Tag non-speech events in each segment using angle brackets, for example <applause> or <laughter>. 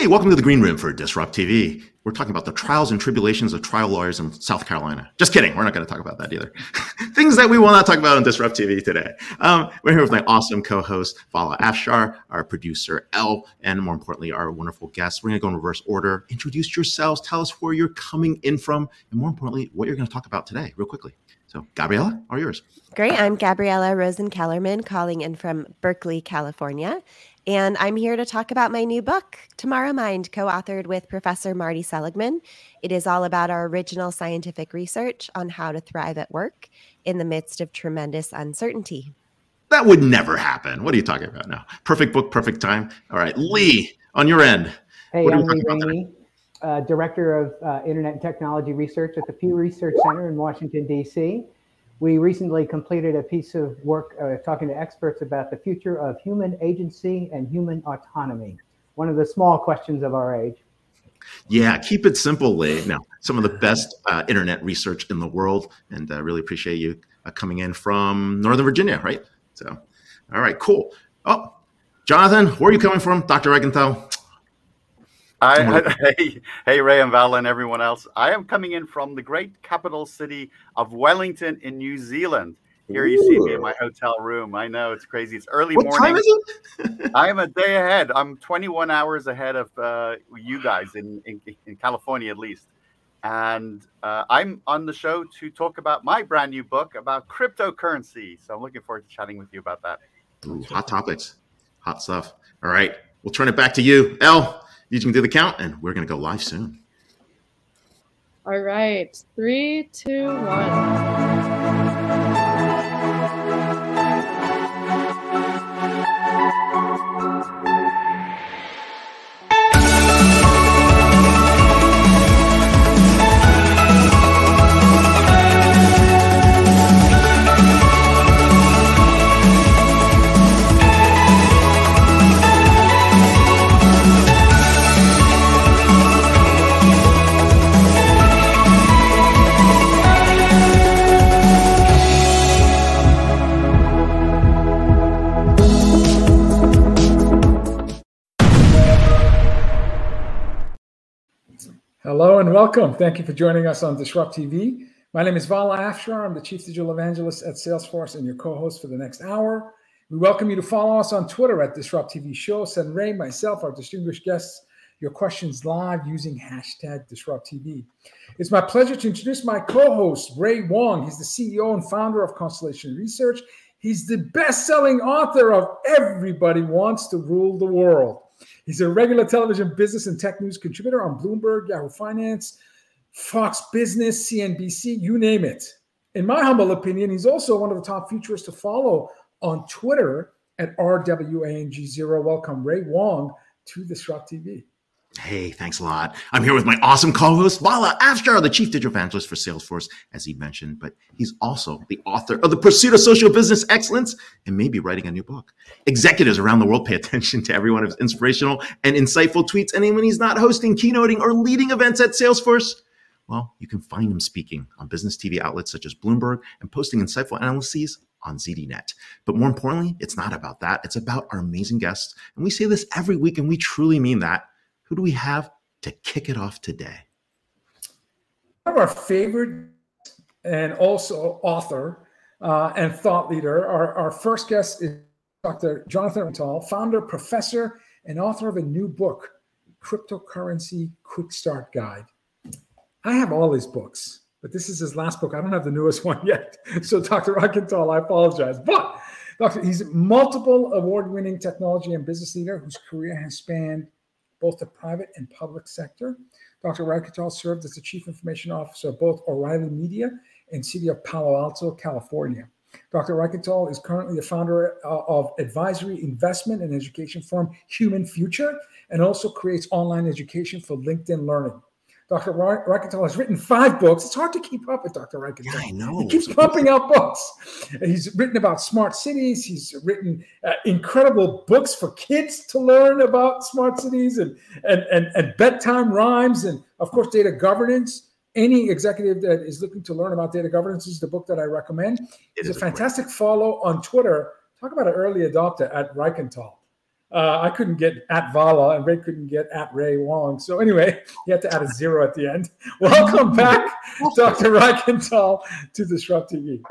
Hey, welcome to the Green Room for Disrupt TV. We're talking about the trials and tribulations of trial lawyers in South Carolina. Just kidding. We're not going to talk about that either. <laughs> Things that we will not talk about on Disrupt TV today. Um, we're here with my awesome co-host Vala Afshar, our producer El, and more importantly, our wonderful guests. We're going to go in reverse order. Introduce yourselves. Tell us where you're coming in from, and more importantly, what you're going to talk about today, real quickly. So, Gabriella, all yours. Great. I'm Gabriella Rosen Kellerman, calling in from Berkeley, California. And I'm here to talk about my new book, Tomorrowmind, co authored with Professor Marty Seligman. It is all about our original scientific research on how to thrive at work in the midst of tremendous uncertainty. That would never happen. What are you talking about now? Perfect book, perfect time. All right, Lee, on your end. Hey, I'm Lee Rainie, uh, Director of uh, Internet and Technology Research at the Pew Research Center in Washington, D.C. We recently completed a piece of work uh, talking to experts about the future of human agency and human autonomy, one of the small questions of our age. Yeah, keep it simple, Lee. Now, some of the best uh, internet research in the world, and uh, really appreciate you uh, coming in from Northern Virginia, right? So, all right, cool. Oh, Jonathan, where are you coming from, Dr. Reichental? I, <laughs> hey, hey, Ray and Val and everyone else. I am coming in from the great capital city of Wellington in New Zealand. Here you see me in my hotel room. I know it's crazy. It's early what morning. Time is it? <laughs> I am a day ahead. I'm 21 hours ahead of uh, you guys in, in, in California, at least. And uh, I'm on the show to talk about my brand new book about cryptocurrency. So I'm looking forward to chatting with you about that. Ooh, hot topics, hot stuff. All right, we'll turn it back to you, El. You can do the count, and we're going to go live soon. All right. Three, two, one. Welcome. Thank you for joining us on Disrupt TV. My name is Vala Afshar. I'm the Chief Digital Evangelist at Salesforce and your co-host for the next hour. We welcome you to follow us on Twitter at Disrupt TV Show. Send Ray, myself, our distinguished guests, your questions live using hashtag Disrupt TV. It's my pleasure to introduce my co-host, Ray Wang. He's the CEO and founder of Constellation Research. He's the best-selling author of Everybody Wants to Rule the World. He's a regular television business and tech news contributor on Bloomberg, Yahoo Finance, Fox Business, CNBC, you name it. In my humble opinion, he's also one of the top futurists to follow on Twitter at RWANG0. Welcome, Ray Wang, to Disrupt TV. Hey, thanks a lot. I'm here with my awesome co-host, Vala Afshar, the chief digital evangelist for Salesforce, as he mentioned, but he's also the author of The Pursuit of Social Business Excellence and maybe writing a new book. Executives around the world pay <laughs> attention to every one of his inspirational and insightful tweets. And when he's not hosting, keynoting, or leading events at Salesforce, well, you can find him speaking on business TV outlets such as Bloomberg and posting insightful analyses on ZDNet. But more importantly, it's not about that. It's about our amazing guests. And we say this every week, and we truly mean that. Who do we have to kick it off today? One of our favorite and also author uh, and thought leader, our, our first guest is Dr. Jonathan Reichental, founder, professor, and author of a new book, Cryptocurrency Quick Start Guide. I have all his books, but this is his last book. I don't have the newest <laughs> one yet. So, Dr. Reichental, I apologize. But Doctor, he's a multiple award-winning technology and business leader whose career has spanned both the private and public sector. Dr. Reichental served as the Chief Information Officer of both O'Reilly Media and City of Palo Alto, California. Dr. Reichental is currently the founder uh, of advisory investment and education firm Human Future and also creates online education for LinkedIn Learning. Dr. Reichental has written five books. It's hard to keep up with Dr. Reichental. Yeah, I know. He keeps pumping out books. He's written about smart cities. He's written uh, incredible books for kids to learn about smart cities and, and, and, and bedtime rhymes and, of course, data governance. Any executive that is looking to learn about data governance is the book that I recommend. It It's a is a great- fantastic follow on Twitter. Talk about an early adopter at Reichental. Uh, I couldn't get at Vala, and Ray couldn't get at Ray Wang. So anyway, <laughs> he had to add a zero at the end. <laughs> Welcome back, <laughs> Dr. Reichental, to Disrupt TV.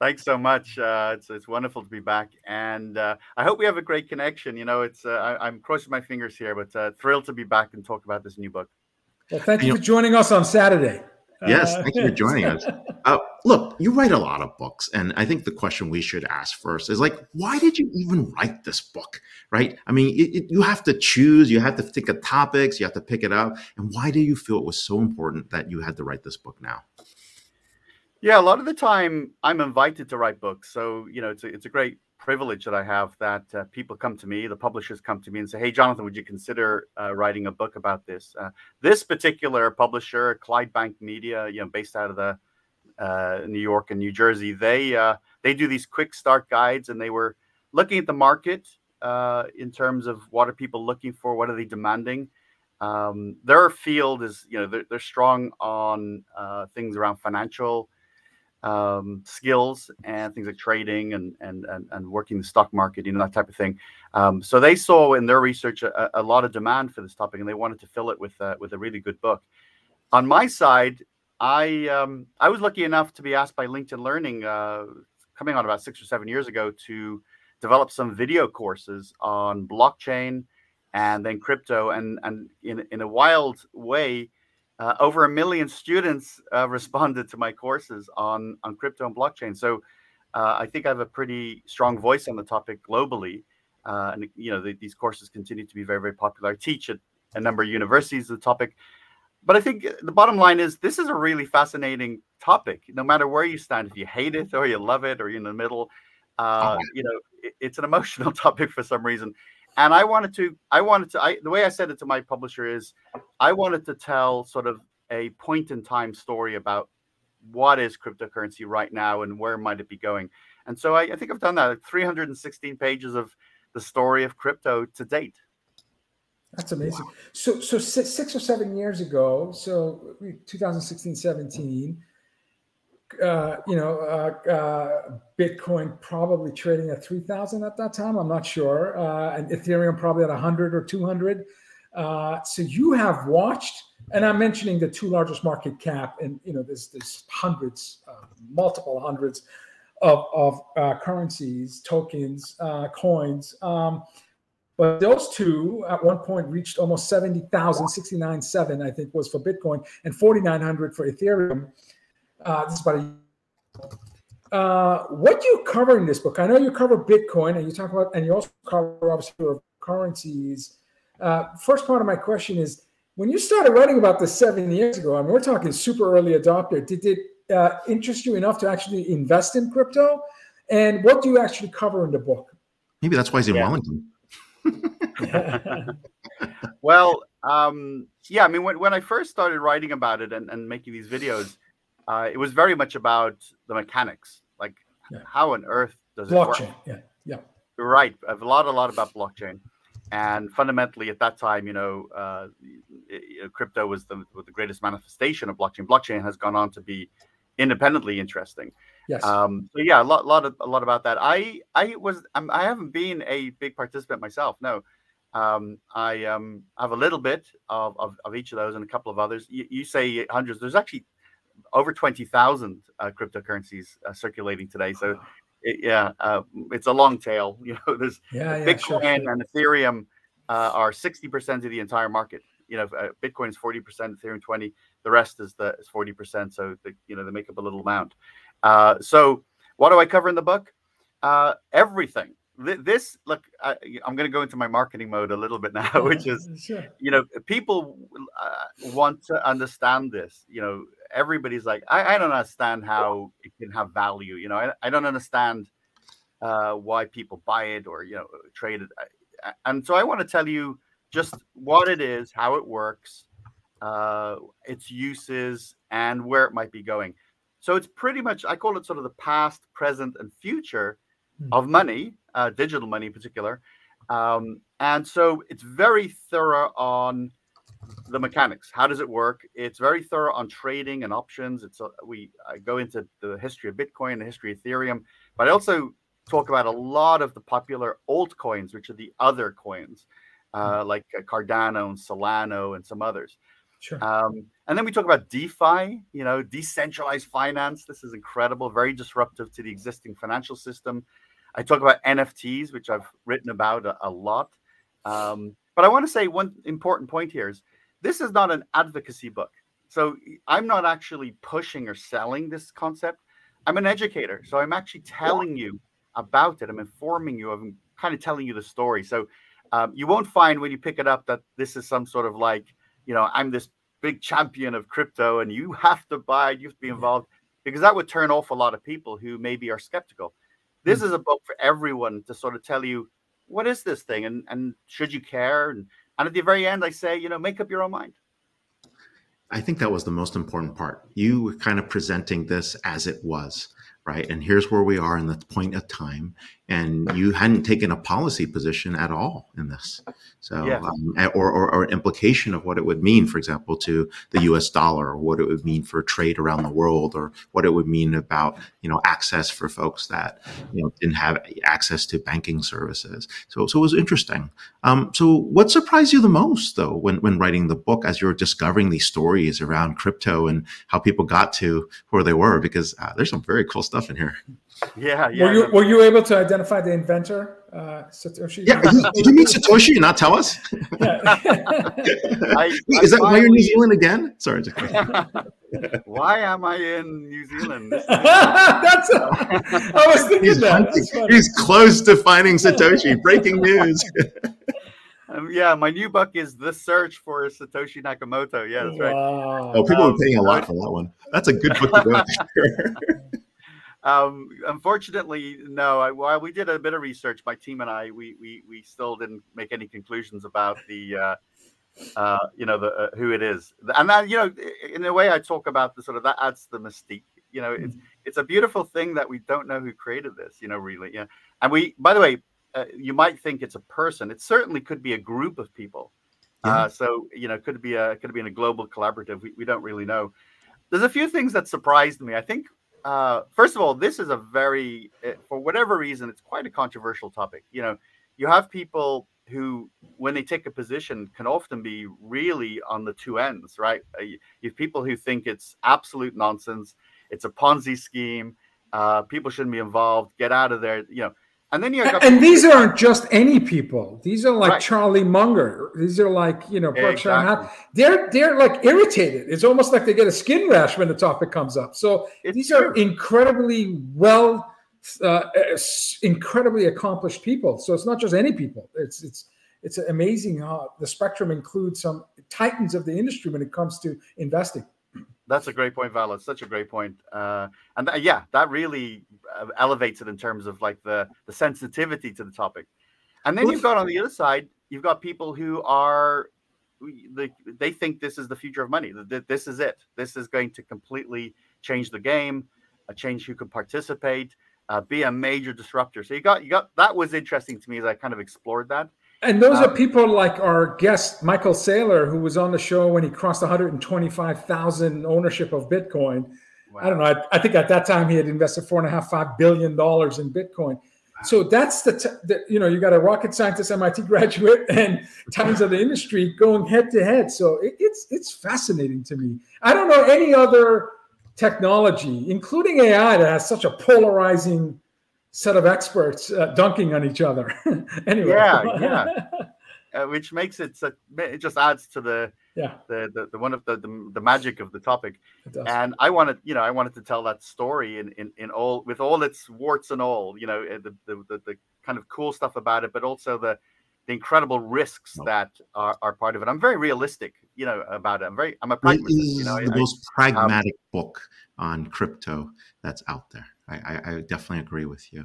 Thanks so much. Uh, it's it's wonderful to be back, and uh, I hope we have a great connection. You know, it's uh, I, am crossing my fingers here, but uh, thrilled to be back and talk about this new book. Well, thank you, you for joining us on Saturday. Yes, uh, thank you for joining us. <laughs> Uh, look, you write a lot of books, and I think the question we should ask first is like, why did you even write this book? Right? I mean, it, it, you have to choose, you have to think of topics, you have to pick it up, and why do you feel it was so important that you had to write this book now? Yeah, a lot of the time I'm invited to write books, so you know it's a, it's a great privilege that I have that uh, people come to me, the publishers come to me and say, "Hey, Jonathan, would you consider uh, writing a book about this?" Uh, this particular publisher, Clydebank Media, you know, based out of the uh, New York and New Jersey, they uh, they do these quick start guides, and they were looking at the market uh, in terms of what are people looking for, what are they demanding. Um, their field is, you know, they're, they're strong on things around financial um, skills and things like trading and, and and and working the stock market, you know that type of thing. Um, so they saw in their research a, a, lot of demand for this topic, and they wanted to fill it with uh, with a really good book. On my side, I um, I was lucky enough to be asked by LinkedIn Learning, uh, coming on about six or seven years ago, to develop some video courses on blockchain and then crypto, and and in in a wild way uh, over a million students uh, <laughs> responded to my courses on on crypto and blockchain. So uh, I think I have a pretty strong voice on the topic globally, uh, and you know the, these courses continue to be very very popular. I teach at a number of universities the topic, but I think the bottom line is this is a really fascinating topic. No matter where you stand, if you hate it or you love it or you're in the middle, uh, oh. you know it, it's an emotional <laughs> topic for some reason and I wanted to, I wanted to, I, the way I said it to my publisher is, I wanted to tell sort of a point in time story about what is cryptocurrency right now and where might it be going. And so I, I think I've done that. 316 pages of the story of crypto to date. That's amazing. Wow. So, so six or seven years ago, so 2016, 17, uh, you know, uh, uh, Bitcoin probably trading at 3,000 at that time. I'm not sure. Uh, and Ethereum probably at 100 or 200. Uh, so you have watched, and I'm mentioning the two largest market cap, and you know, there's there's hundreds, multiple hundreds of of currencies, tokens, coins. Um, but those two at one point reached almost 70,000, 69.7, I think was for Bitcoin, and 4,900 for Ethereum. Uh, this is about a uh, what do you cover in this book? I know you cover Bitcoin and you talk about, and you also cover obviously currencies. Uh, first part of my question is when you started writing about this seven years ago, I mean, we're talking super early adopter. Did it uh, interest you enough to actually invest in crypto? And what do you actually cover in the book? Maybe that's why he's in yeah. Wellington. <laughs> <laughs> well, um, yeah, I mean, when, when I first started writing about it and, and making these videos, uh, it was very much about the mechanics, like yeah. how on earth does blockchain. it work? Yeah, yeah. Right, a lot, a lot about blockchain, and fundamentally at that time, you know, uh, crypto was the was the greatest manifestation of blockchain. Blockchain has gone on to be independently interesting. Yes. Um, so yeah, a lot, lot of, a lot about that. I, I was, I'm, I haven't been a big participant myself. No, um, I um, have a little bit of, of, of, each of those and a couple of others. You, you say hundreds. There's actually over 20,000 uh, cryptocurrencies uh, circulating today. So, it, yeah, uh, it's a long tail. <laughs> You know, there's yeah, Bitcoin sure. and Ethereum uh, are 60% of the entire market. You know, uh, Bitcoin is 40%, Ethereum 20. The rest is the is 40%. So, the, you know, they make up a little amount. Uh, so, what do I cover in the book? everything this look I, am going to go into my marketing mode a little bit <laughs> now which is <laughs> sure. you know people uh, want to understand this you know everybody's like, I, I don't understand how it can have value. You know, I, I don't understand uh, why people buy it or you know trade it. And so I want to tell you just what it is, how it works, uh, its uses, and where it might be going. So it's pretty much I call it sort of the past, present, and future hmm. of money, uh, digital money in particular. Um, and so it's very thorough on the mechanics. How does it work? It's very thorough on trading and options. It's we I go into the history of Bitcoin, the history of Ethereum, but I also talk about a lot of the popular altcoins, which are the other coins, uh, like uh, Cardano and Solana and some others. Sure. Um, and then we talk about DeFi, you know, decentralized finance. This is incredible, very disruptive to the existing financial system. I talk about NFTs, which I've written about a, a lot. Um, but I want to say one important point here is this is not an advocacy book. So I'm not actually pushing or selling this concept. I'm an educator. So I'm actually telling you about it. I'm informing you. I'm kind of telling you the story. So um, you won't find when you pick it up that this is some sort of like, you know, I'm this big champion of crypto and you have to buy, it, you have to be involved, because that would turn off a lot of people who maybe are skeptical. This is a book for everyone to sort of tell you what is this thing and, and should you care? And, and at the very end, I say, you know, make up your own mind. I think that was the most important part. You were kind of presenting this as it was, right? And here's where we are in the point of time. And you hadn't taken a policy position at all in this. So, Yeah. um, or, or, or implication of what it would mean, for example, to the US dollar, or what it would mean for trade around the world, or what it would mean about, you know, access for folks that, you know, didn't have access to banking services. So, so it was interesting. Um, so, what surprised you the most, though, when, when writing the book, as you were discovering these stories around crypto and how people got to where they were? Because uh, there's some very cool stuff in here. Yeah, yeah. were you were you able to identify the inventor, uh, Satoshi? Yeah, did you- meet Satoshi and not tell us? Yeah. I- <laughs> Wait, I is that why you're in New Zealand again? Sorry. just- <laughs> Why am I in New Zealand? <laughs> That's. I was thinking He's, that. hunting- he's close to finding Satoshi. Breaking news. Um, yeah, my new book is The Search for Satoshi Nakamoto. Yeah, that's right. Wow. Oh, people are Um, paying a lot for that one. That's a good book to go. Um, unfortunately, no. I, while we did a bit of research, my team and I, we we, we still didn't make any conclusions about the, uh, uh, you know, the uh, who it is. And that, you know, in a way, I talk about the sort of that adds to the mystique. You know, it's it's a beautiful thing that we don't know who created this. You know, really. Yeah. And we, by the way, uh, you might think it's a person. It certainly could be a group of people. Yeah. Uh, so you know, could it be a could be in a global collaborative? We, we don't really know. There's a few things that surprised me. I think uh, first of all, this is a very, eh, for whatever reason, it's quite a controversial topic. You know, you have people who, when they take a position, can often be really on the two ends, right? Uh, You have people who think it's absolute nonsense, it's a Ponzi scheme, uh, people shouldn't be involved, get out of there, you know. And then you And, and these aren't just any people. These are like Right. Charlie Munger. These are like you know Berkshire. Exactly. They're they're like irritated. It's almost like they get a skin rash when the topic comes up. So It's these are incredibly well, uh, incredibly accomplished people. So it's not just any people. It's it's it's amazing how the spectrum includes some titans of the industry when it comes to investing. That's a great point, Val. It's such a great point. Uh, and th- yeah, that really uh, elevates it in terms of like the, the sensitivity to the topic. And then you've got on the other side, you've got people who are, they, they think this is the future of money. This is it. This is going to completely change the game, uh, change who can participate, uh, be a major disruptor. So you got, you got, that was interesting to me as I kind of explored that. And those Um, are people like our guest Michael Saylor, who was on the show when he crossed 125,000 ownership of Bitcoin. I don't know. I, I think at that time he had invested four and a half, five billion dollars in Bitcoin. So that's the, t- the you know you got a rocket scientist, MIT graduate, <laughs> and times of the industry going head to head. So it, it's it's fascinating to me. I don't know any other technology, including AI, that has such a polarizing set of experts uh, dunking on each other. <laughs> anyway, Yeah, <laughs> yeah. Uh, which makes it, such, it just adds to the, yeah. the, the, the one of the, the, the magic of the topic. it does. and I wanted, you know, I wanted to tell that story in in, in all with all its warts and all, you know, eh, the, the the the kind of cool stuff about it, but also the the incredible risks No. that are, are part of it. I'm very realistic, you know, about it. I'm very, I'm a It pragmatist, is you know. The I- most pragmatic book on crypto that's out there. I, I, I definitely agree with you.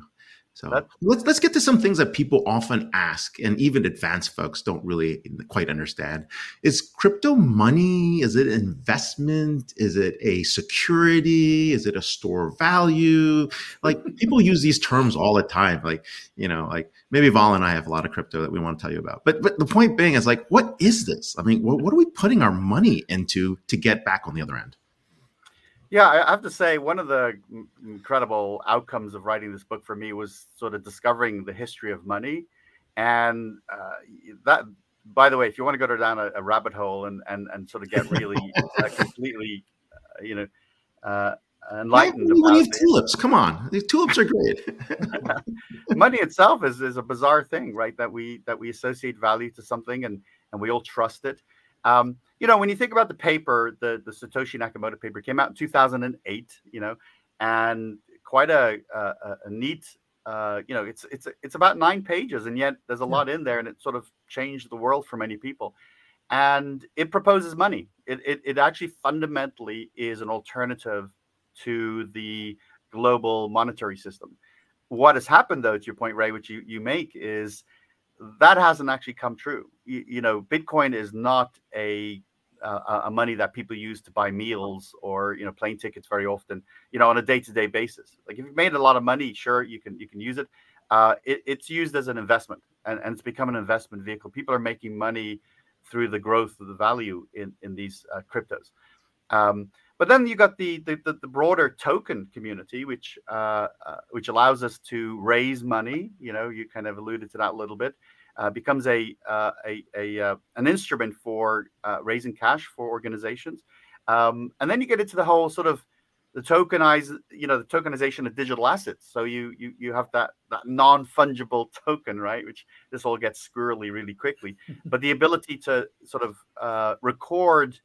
So That- let's let's get to some things that people often ask, and even advanced folks don't really quite understand. Is crypto money? Is it investment? Is it a security? Is it a store of value? Like <laughs> people use these terms all the time. Like you know, like maybe Val and I have a lot of crypto that we want to tell you about. But but the point being is like, what is this? I mean, what, what are we putting our money into to get back on the other end? Yeah, I have to say, one of the incredible outcomes of writing this book for me was sort of discovering the history of money, and uh, that. By the way, if you want to go down a, a rabbit hole and, and and sort of get really uh, <laughs> completely, uh, you know, uh, enlightened Why about have it, tulips. Come on, these tulips are great. <laughs> <laughs> money itself is, is a bizarre thing, right? That we that we associate value to something and and we all trust it. Um, you know, when you think about the paper, the the Satoshi Nakamoto paper came out in 2008. You know, and quite a a, a neat. Uh, you know, it's it's it's about nine pages, and yet there's a lot in there, and it sort of changed the world for many people. And it proposes money. It it, it actually fundamentally is an alternative to the global monetary system. What has happened, though, to your point, Ray, which you, you make, is that hasn't actually come true. You, you know, Bitcoin is not a uh, a money that people use to buy meals or you know plane tickets very often. You know, on a day to day basis. Like if you've made a lot of money, sure you can you can use it. Uh, it it's used as an investment and, and it's become an investment vehicle. People are making money through the growth of the value in in these uh, cryptos. Um, but then you got the the, the, the broader token community, which uh, uh, which allows us to raise money. You know, you kind of alluded to that a little bit. Uh, becomes a uh, a, a uh, an instrument for uh, raising cash for organizations, um, and then you get into the whole sort of the tokenize, you know, the tokenization of digital assets. So you you you have that that non fungible token, right? Which this all gets squirrely really quickly, <laughs> but the ability to sort of record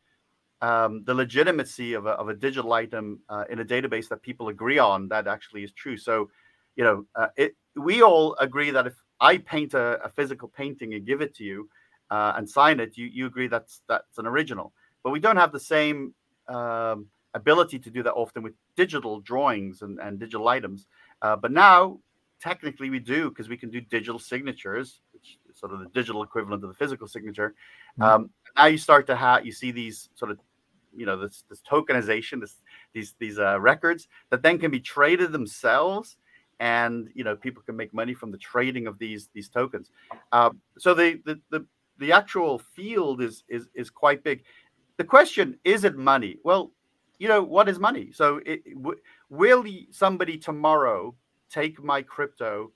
um, the legitimacy of a, of a digital item uh, in a database that people agree on that actually is true. So, you know, uh, it we all agree that if I paint a, a physical painting and give it to you uh, and sign it, you you agree that's that's an original. But we don't have the same um, ability to do that often with digital drawings and, and digital items. Uh, but now, technically, we do because we can do digital signatures, which is sort of the digital equivalent of the physical signature. Mm-hmm. Um, now you start to have you see these sort of you know this this tokenization, this these these uh, records that then can be traded themselves, and you know people can make money from the trading of these these tokens. Um, so the, the the the actual field is is is quite big. The question is it money? Well, you know what is money? So it, w- will somebody tomorrow take my crypto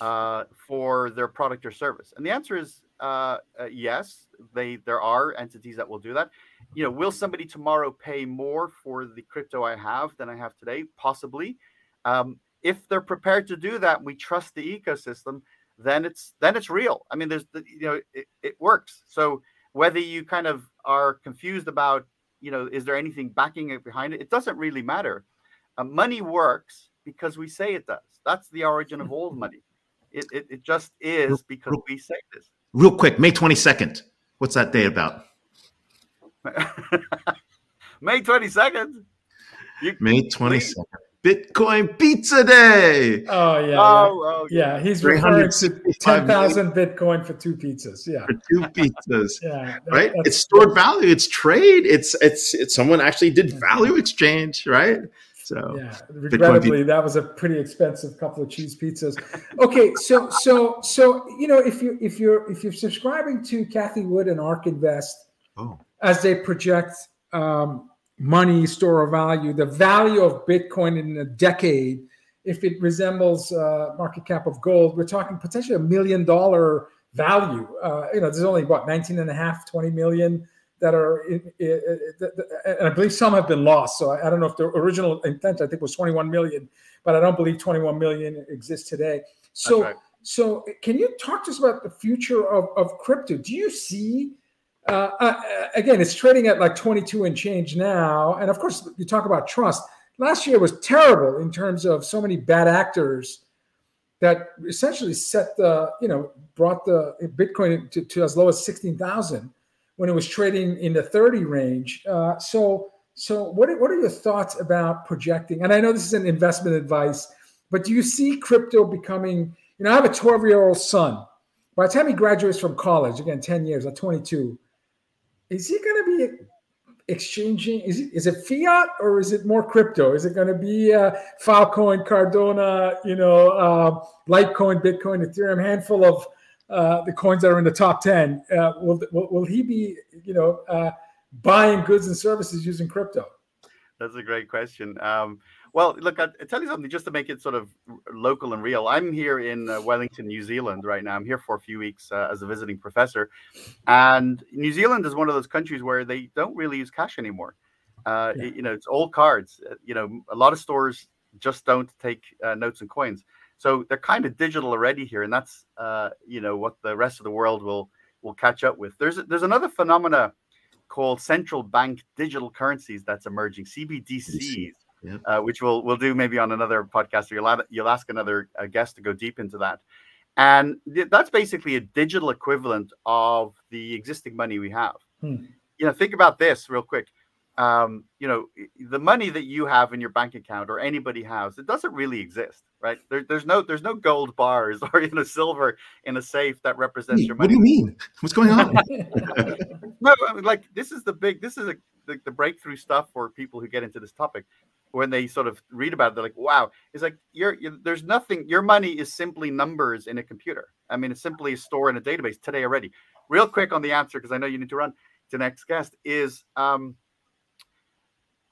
uh, for their product or service? And the answer is uh, uh, yes. They there are entities that will do that you know, will somebody tomorrow pay more for the crypto I have than I have today? Possibly. Um, if they're prepared to do that, we trust the ecosystem. Then it's then it's real. I mean, there's the, you know it, it works. So whether you kind of are confused about you know is there anything backing it behind it, it doesn't really matter. Uh, money works because we say it does. That's the origin of all money. It, it, it just is because we say this. Real quick, May 22nd. What's that day about? <laughs> May 22nd. You, May 22nd. Bitcoin Pizza Day. Oh yeah, oh, oh, yeah. Oh, yeah. He's referring to ten thousand Bitcoin for two pizzas. Yeah, for two pizzas. <laughs> yeah, that, right. It's stored value. It's trade. It's it's it's someone actually did value exchange. Right. So yeah, regrettably, that was a pretty expensive couple of cheese pizzas. Okay, so so so you know if you if you're if you're subscribing to Cathie Wood and ARK Invest, oh as they project um, money, store of value, the value of Bitcoin in a decade, if it resembles uh, market cap of gold, we're talking potentially a million dollar value. Uh, you know, there's only what 19 and a half, 20 million that are, in, in, in, and I believe some have been lost. So I, I, don't know if the original intent I think was 21 million, but I don't believe 21 million exists today. So, right. so can you talk to us about the future of, of crypto? Do you see uh, uh, again, it's trading at like 22 and change now. And of course, you talk about trust. Last year was terrible in terms of so many bad actors that essentially set the, you know, brought the Bitcoin to, to as low as 16,000 when it was trading in the 30 range. Uh, so, so what are, what are your thoughts about projecting? And I know this is an investment advice, but do you see crypto becoming, you know, I have a 12 year old son. By the time he graduates from college, again, 10 years, at 22, is he going to be exchanging? Is it, is it fiat or is it more crypto? Is it going to be uh, Filecoin, Cardano, you know, uh, Litecoin, Bitcoin, Ethereum, handful of uh, the coins that are in the top 10? Uh, will, will, will, he be, you know, uh, buying goods and services using crypto? That's a great question. Um, well, look, I, I tell you something just to make it sort of local and real. I'm here in uh, Wellington, New Zealand right now. I'm here for a few weeks uh, as a visiting professor. And New Zealand is one of those countries where they don't really use cash anymore. Uh, Yeah. You know, it's all cards. Uh, You know, a lot of stores just don't take uh, notes and coins. So they're kind of digital already here, and that's uh, you know what the rest of the world will will catch up with. There's there's another phenomena called central bank digital currencies that's emerging, CBDCs, Yep. uh, which we'll we'll do maybe on another podcast. Or you'll add, you'll ask another uh, guest to go deep into that, and th- that's basically a digital equivalent of the existing money we have. Hmm. You know, think about this real quick. Um, you know, the money that you have in your bank account or anybody has, it doesn't really exist, right? There, there's no there's no gold bars <laughs> or you know silver in a safe that represents Wait, your money. what do you mean? What's going on? <laughs> <laughs> No, I mean, like this is the big, this is a, the, the breakthrough stuff for people who get into this topic. When they sort of read about it, they're like, "Wow!" It's like you're, you there's nothing. Your money is simply numbers in a computer. I mean, it's simply a store in a database today already. Real quick on the answer, because I know you need to run to next guest. Is um,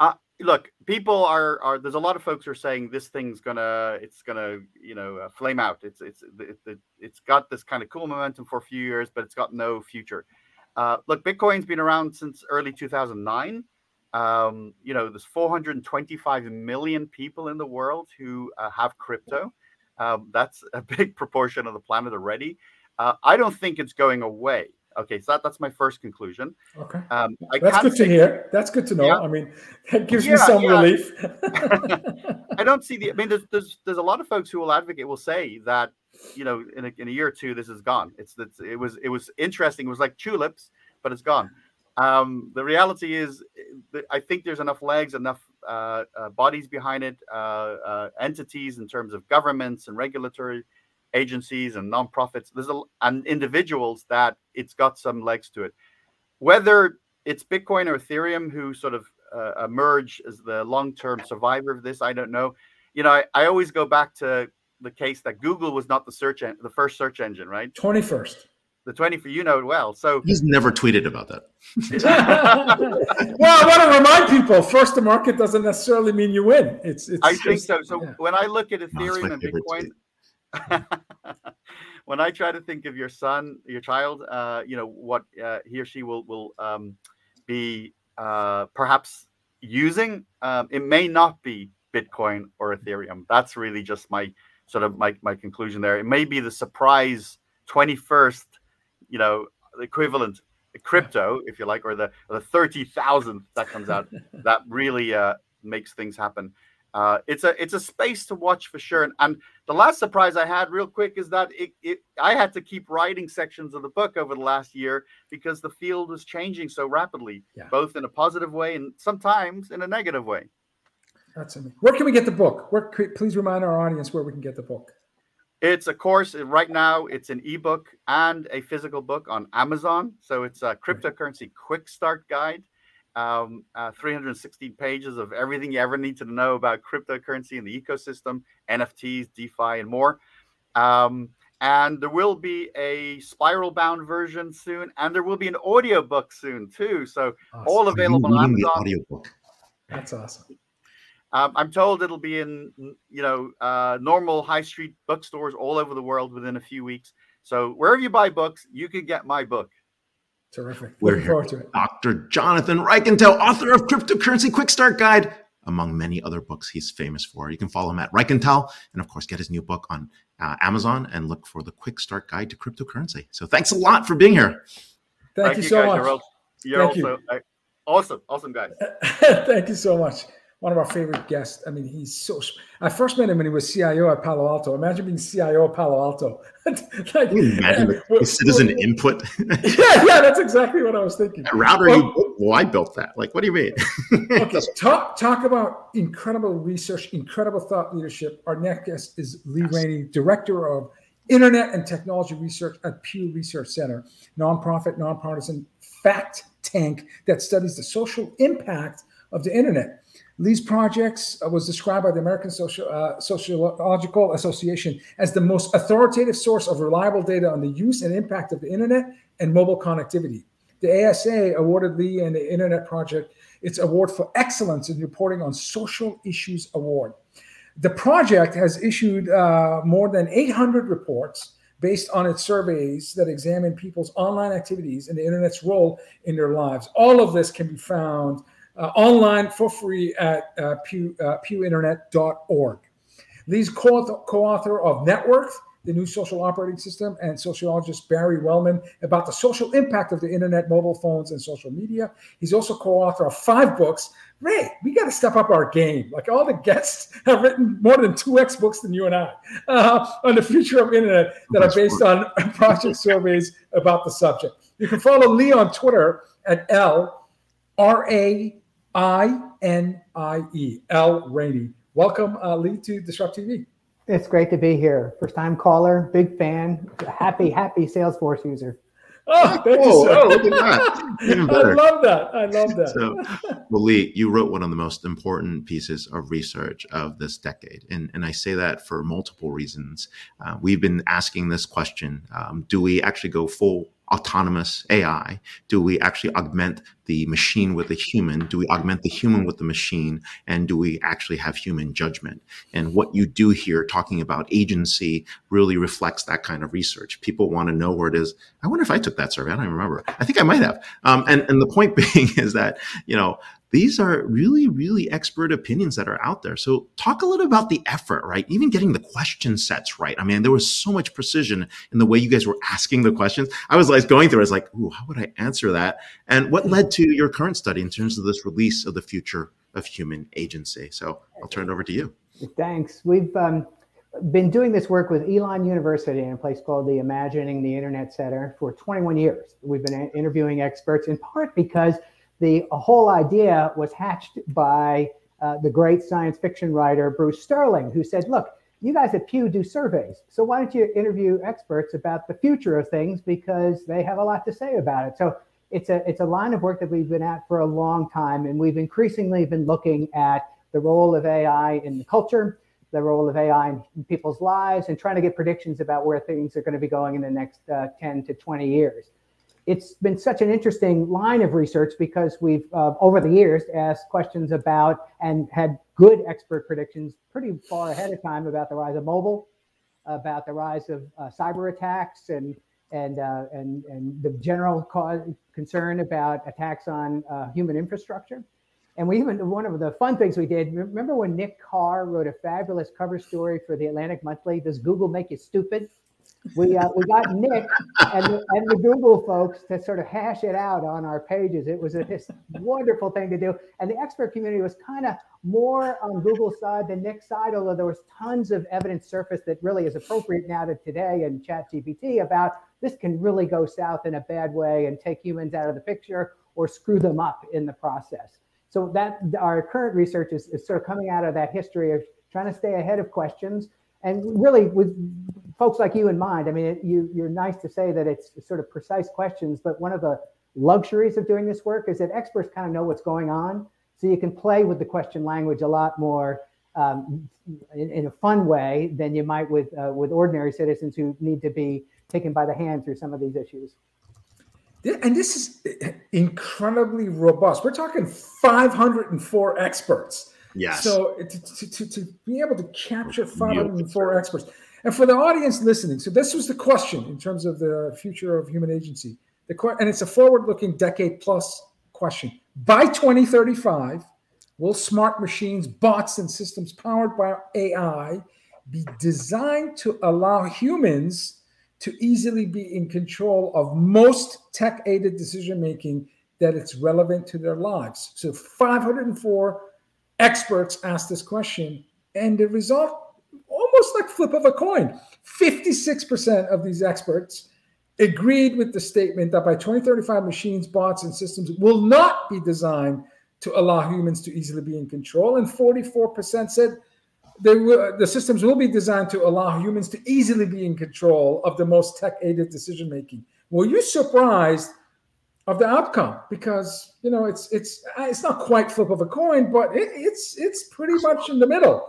uh, look, people are are. There's a lot of folks who are saying this thing's gonna, it's gonna, you know, uh, flame out. It's it's it, it, it's got this kind of cool momentum for a few years, but it's got no future. Uh, look, Bitcoin's been around since early 2009. Um, you know, there's 425 million people in the world who uh, have crypto. Um, that's a <laughs> big proportion of the planet already. Uh, I don't think it's going away. Okay, so that, that's my first conclusion. Okay. Um, I That's good to hear. That's good to know. Yeah. I mean, <laughs> that gives me some yeah. relief. <laughs> I don't see the. I mean, there's there's there's a lot of folks who will advocate will say that you know in a, in a year or two this is gone. It's it's it was it was interesting. It was like tulips, but it's gone. Um, the reality is, eh, I think there's enough legs, enough uh, uh, bodies behind it, uh, uh, entities in terms of governments and regulatory agencies and nonprofits. There's a, and individuals that it's got some legs to it. Whether it's Bitcoin or Ethereum who sort of uh, emerge as the long-term survivor of this, I don't know. You know, I, I always go back to the case that Google was not the search en- the first search engine, right? 21st. The 20 for you know it well. So He's never tweeted about that. <laughs> well, I want to remind people: first to market doesn't necessarily mean you win. It's, it's. I think just- so. So yeah. when I look at it's my Ethereum and Bitcoin, <laughs> when I try to think of your son, your child, uh, you know what uh, he or she will will um, be uh, perhaps using. Um, it may not be Bitcoin or Ethereum. That's really just my sort of my my conclusion there. It may be the surprise twenty first, you know, the equivalent crypto, if you like, or the or the thirty thousandth that comes out. <laughs> that really uh, makes things happen. Uh, it's a it's a space to watch for sure. And, and the last surprise I had, real quick, is that it, it I had to keep writing sections of the book over the last year because the field was changing so rapidly, Yeah. both in a positive way and sometimes in a negative way. That's amazing. Where can we get the book? Where? Please remind our audience where we can get the book. It's a course right now. It's an ebook and a physical book on Amazon. So it's a cryptocurrency quick start guide. Um, uh, 316 pages of everything you ever need to know about cryptocurrency and the ecosystem, NFTs, DeFi, and more. Um, and there will be a spiral bound version soon, and there will be an audiobook soon too. So Awesome. all available on reading the Amazon. audiobook? That's awesome. Um, I'm told it'll be in you know uh, normal high street bookstores all over the world within a few weeks. So wherever you buy books, you can get my book. Terrific. We're Looking here. forward to it. Dr. Jonathan Reichental, author of Cryptocurrency Quick Start Guide, among many other books he's famous for. You can follow him at Reichental and, of course, get his new book on uh, Amazon and look for the Quick Start Guide to Cryptocurrency. So thanks a lot for being here. Thank, you so guys. much. You're, al- you're Thank also uh, awesome, awesome guys. <laughs> Thank you so much. One of our favorite guests. I mean, he's so. I first met him when he was CIO at Palo Alto. Imagine being CIO at Palo Alto. <laughs> like, imagine the, citizen input? <laughs> <laughs> Yeah, yeah, that's exactly what I was thinking. router you? Well, I built that. Like, what do you mean? Okay, talk talk about incredible research, incredible thought leadership. Our next guest is Lee Yes. Rainie, director of Internet and Technology Research at Pew Research Center, nonprofit, nonpartisan fact tank that studies the social impact of the internet. Lee's projects uh, was described by the American uh, Sociological Association as the most authoritative source of reliable data on the use and impact of the internet and mobile connectivity. the ASA awarded Lee and the Internet Project its award for excellence in reporting on social issues award. The project has issued uh, more than 800 reports based on its surveys that examine people's online activities and the internet's role in their lives. All of this can be found uh, online for free at uh, pew, uh, pewinternet.org. Lee's co-author of Network, the new social operating system, and sociologist Barry Wellman about the social impact of the internet, mobile phones, and social media. He's also co-author of five books. Ray, we got to step up our game. Like all the guests have written more than two X books than you and I uh, on the future of internet that are based on <laughs> project surveys about the subject. You can follow Lee on Twitter at L R A I N I E L Rainie. Welcome, uh, Lee, to Disrupt TV. It's great to be here. First time caller, big fan, happy, happy Salesforce user. Oh, thank you, sir. oh, look at that. Even <laughs> better. I love that. I love that. So, well, Lee, you wrote one of the most important pieces of research of this decade. And, and I say that for multiple reasons. Uh, we've been asking this question um, Do we actually go full autonomous AI? Do we actually augment the machine with the human? Do we augment the human with the machine? And do we actually have human judgment? And what you do here, talking about agency, really reflects that kind of research. People want to know where it is. I wonder if I took that survey. I don't remember. I think I might have. Um, and, and the point <laughs> being is that, you know, these are really, really expert opinions that are out there. So talk a little about the effort, right? Even getting the question sets right. I mean, there was so much precision in the way you guys were asking the questions. I was like going through, I was like, ooh, how would I answer that? And what led to your current study in terms of this release of the future of human agency? So I'll turn it over to you. Thanks. We've um, been doing this work with Elon University in a place called the Imagining the Internet Center for 21 years. We've been interviewing experts in part because the whole idea was hatched by uh, the great science fiction writer Bruce Sterling, who said, Look, you guys at Pew do surveys. So why don't you interview experts about the future of things because they have a lot to say about it. So it's a it's a line of work that we've been at for a long time, and we've increasingly been looking at the role of AI in the culture, the role of AI in people's lives, and trying to get predictions about where things are going to be going in the next uh, 10 to 20 years it's been such an interesting line of research because we've uh, over the years asked questions about and had good expert predictions pretty far ahead of time about the rise of mobile about the rise of uh, cyber attacks and and uh, and and the general cause, concern about attacks on uh, human infrastructure. And we even one of the fun things we did remember when nick carr wrote a fabulous cover story for the atlantic monthly? Does google make you stupid we uh, we got Nick and the, and the Google folks to sort of hash it out on our pages. It was a wonderful thing to do, and the expert community was kind of more on Google's side than Nick's side, although there was tons of evidence surface that really is appropriate now to today and ChatGPT about this can really go south in a bad way and take humans out of the picture or screw them up in the process. So that our current research is, is sort of coming out of that history of trying to stay ahead of questions and really with folks like you in mind, I mean, it, you, you're nice to say that it's sort of precise questions, but one of the luxuries of doing this work is that experts kind of know what's going on. So you can play with the question language a lot more um, in, in, a fun way than you might with, uh, with ordinary citizens who need to be taken by the hand through some of these issues. And this is incredibly robust. We're talking 504 experts. Yes. So to, to, to, be able to capture 504 experts, and for the audience listening, so this was the question in terms of the future of human agency. The and it's a forward-looking decade plus question. By 2035, will smart machines, bots, and systems powered by AI be designed to allow humans to easily be in control of most tech-aided decision making that it's relevant to their lives? So 504 experts asked this question, and the result almost like flip of a coin. 56% of these experts agreed with the statement that by 2035, machines, bots, and systems will not be designed to allow humans to easily be in control. And 44% said they the systems will be designed to allow humans to easily be in control of the most tech aided decision making. Were you surprised of the outcome? Because you know it's it's it's not quite flip of a coin, but it, it's it's pretty much in the middle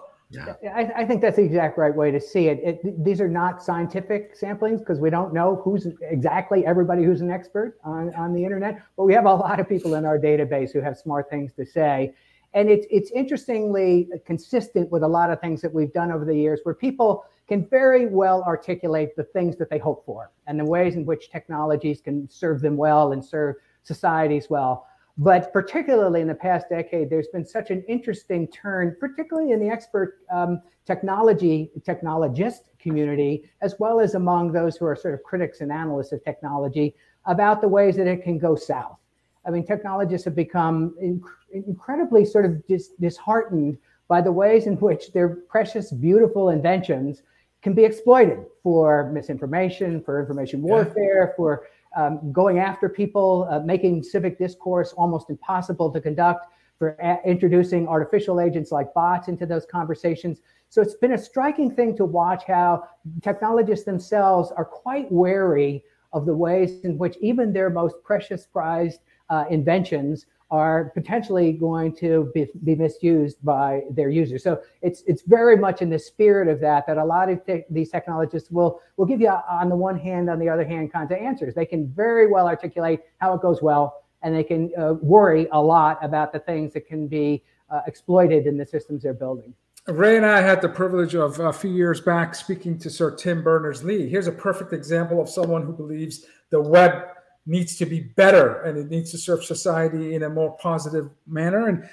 I, I, think that's the exact right way to see it. it these are not scientific samplings because we don't know who's exactly everybody who's an expert on, on the internet, but we have a lot of people in our database who have smart things to say. And it's, it's interestingly consistent with a lot of things that we've done over the years where people can very well articulate the things that they hope for and the ways in which technologies can serve them well and serve societies well. But particularly in the past decade, there's been such an interesting turn, particularly in the expert um, technology, technologist community, as well as among those who are sort of critics and analysts of technology, about the ways that it can go south. I mean, technologists have become inc- incredibly sort of dis- disheartened by the ways in which their precious, beautiful inventions can be exploited for misinformation, for information warfare, yeah. for um, going after people, uh, making civic discourse almost impossible to conduct, for a- introducing artificial agents like bots into those conversations. So it's been a striking thing to watch how technologists themselves are quite wary of the ways in which even their most precious prized uh, inventions are potentially going to be, be misused by their users. So it's it's very much in the spirit of that that a lot of te- these technologists will will give you on the one hand, on the other hand, kinds of answers. They can very well articulate how it goes well, and they can uh, worry a lot about the things that can be uh, exploited in the systems they're building. Ray and I had the privilege of a few years back speaking to Sir Tim Berners Lee. Here's a perfect example of someone who believes the web needs to be better and it needs to serve society in a more positive manner. And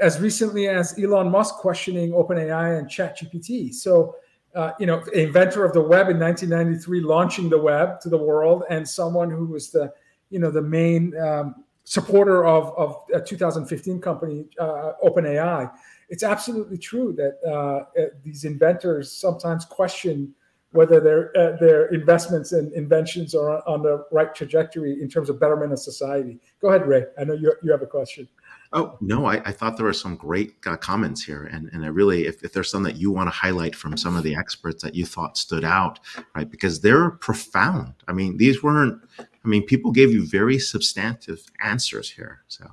as recently as Elon Musk questioning OpenAI and ChatGPT. So, uh, you know, inventor of the web in 1993, launching the web to the world, and someone who was the, you know, the main um, supporter of, of a 2015 company, uh, OpenAI. It's absolutely true that uh, these inventors sometimes question whether their uh, their investments and inventions are on the right trajectory in terms of betterment of society. Go ahead, Ray. I know you you have a question. Oh no, I, I thought there were some great uh, comments here, and and I really, if, if there's some that you want to highlight from some of the experts that you thought stood out, right? Because they're profound. I mean, these weren't. I mean, people gave you very substantive answers here. So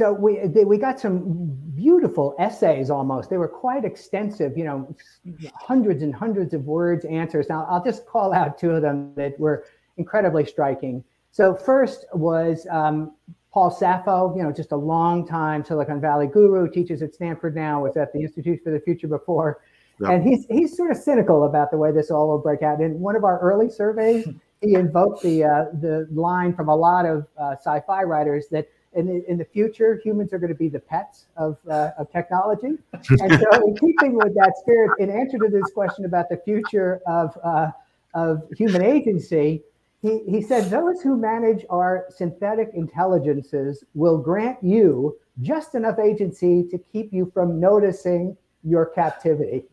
so we they, we got some beautiful essays almost. They were quite extensive you know hundreds and hundreds of words answers. Now i'll just call out two of them that were incredibly striking. So first was um, paul saffo you know just a long time silicon valley guru teaches at stanford now was at the institute for the future before. And he's he's sort of cynical about the way this all will break out. In one of our early surveys he invoked the uh, the line from a lot of uh, sci-fi writers that in the, in the future, humans are going to be the pets of, uh, of technology. And so, in keeping with that spirit, in answer to this question about the future of, uh, of human agency, he, he said, Those who manage our synthetic intelligences will grant you just enough agency to keep you from noticing your captivity.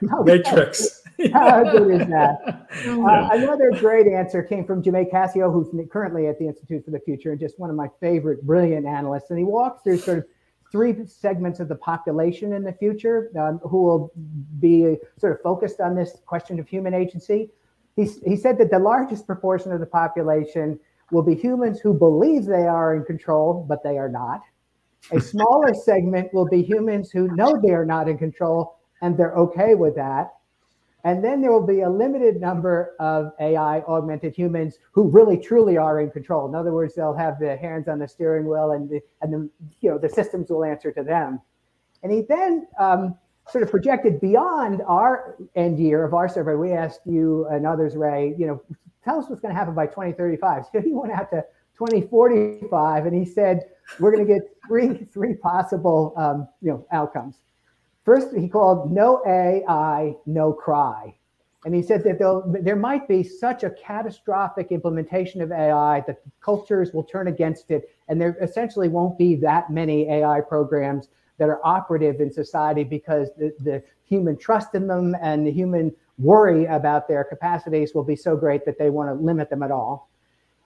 Matrix. How good is that? <laughs> Uh, another great answer came from Jamais Cascio, who's currently at the Institute for the Future and just one of my favorite brilliant analysts. And he walks through sort of three segments of the population in the future um, who will be sort of focused on this question of human agency. He, he said that the largest proportion of the population will be humans who believe they are in control, but they are not. A smaller <laughs> segment will be humans who know they are not in control and they're okay with that. And then there will be a limited number of AI augmented humans who really truly are in control. In other words, they'll have their hands on the steering wheel and the, and the, you know, the systems will answer to them. And he then um, sort of projected beyond our end year of our survey. We asked you and others, Ray, you know, tell us what's going to happen by 2035. So <laughs> he went out to 2045 and he said, we're going to get three, three possible, um, you know, outcomes. First, he called no AI, no cry. And he said that there might be such a catastrophic implementation of AI that cultures will turn against it. And there essentially won't be that many AI programs that are operative in society because the, the human trust in them and the human worry about their capacities will be so great that they want to limit them at all.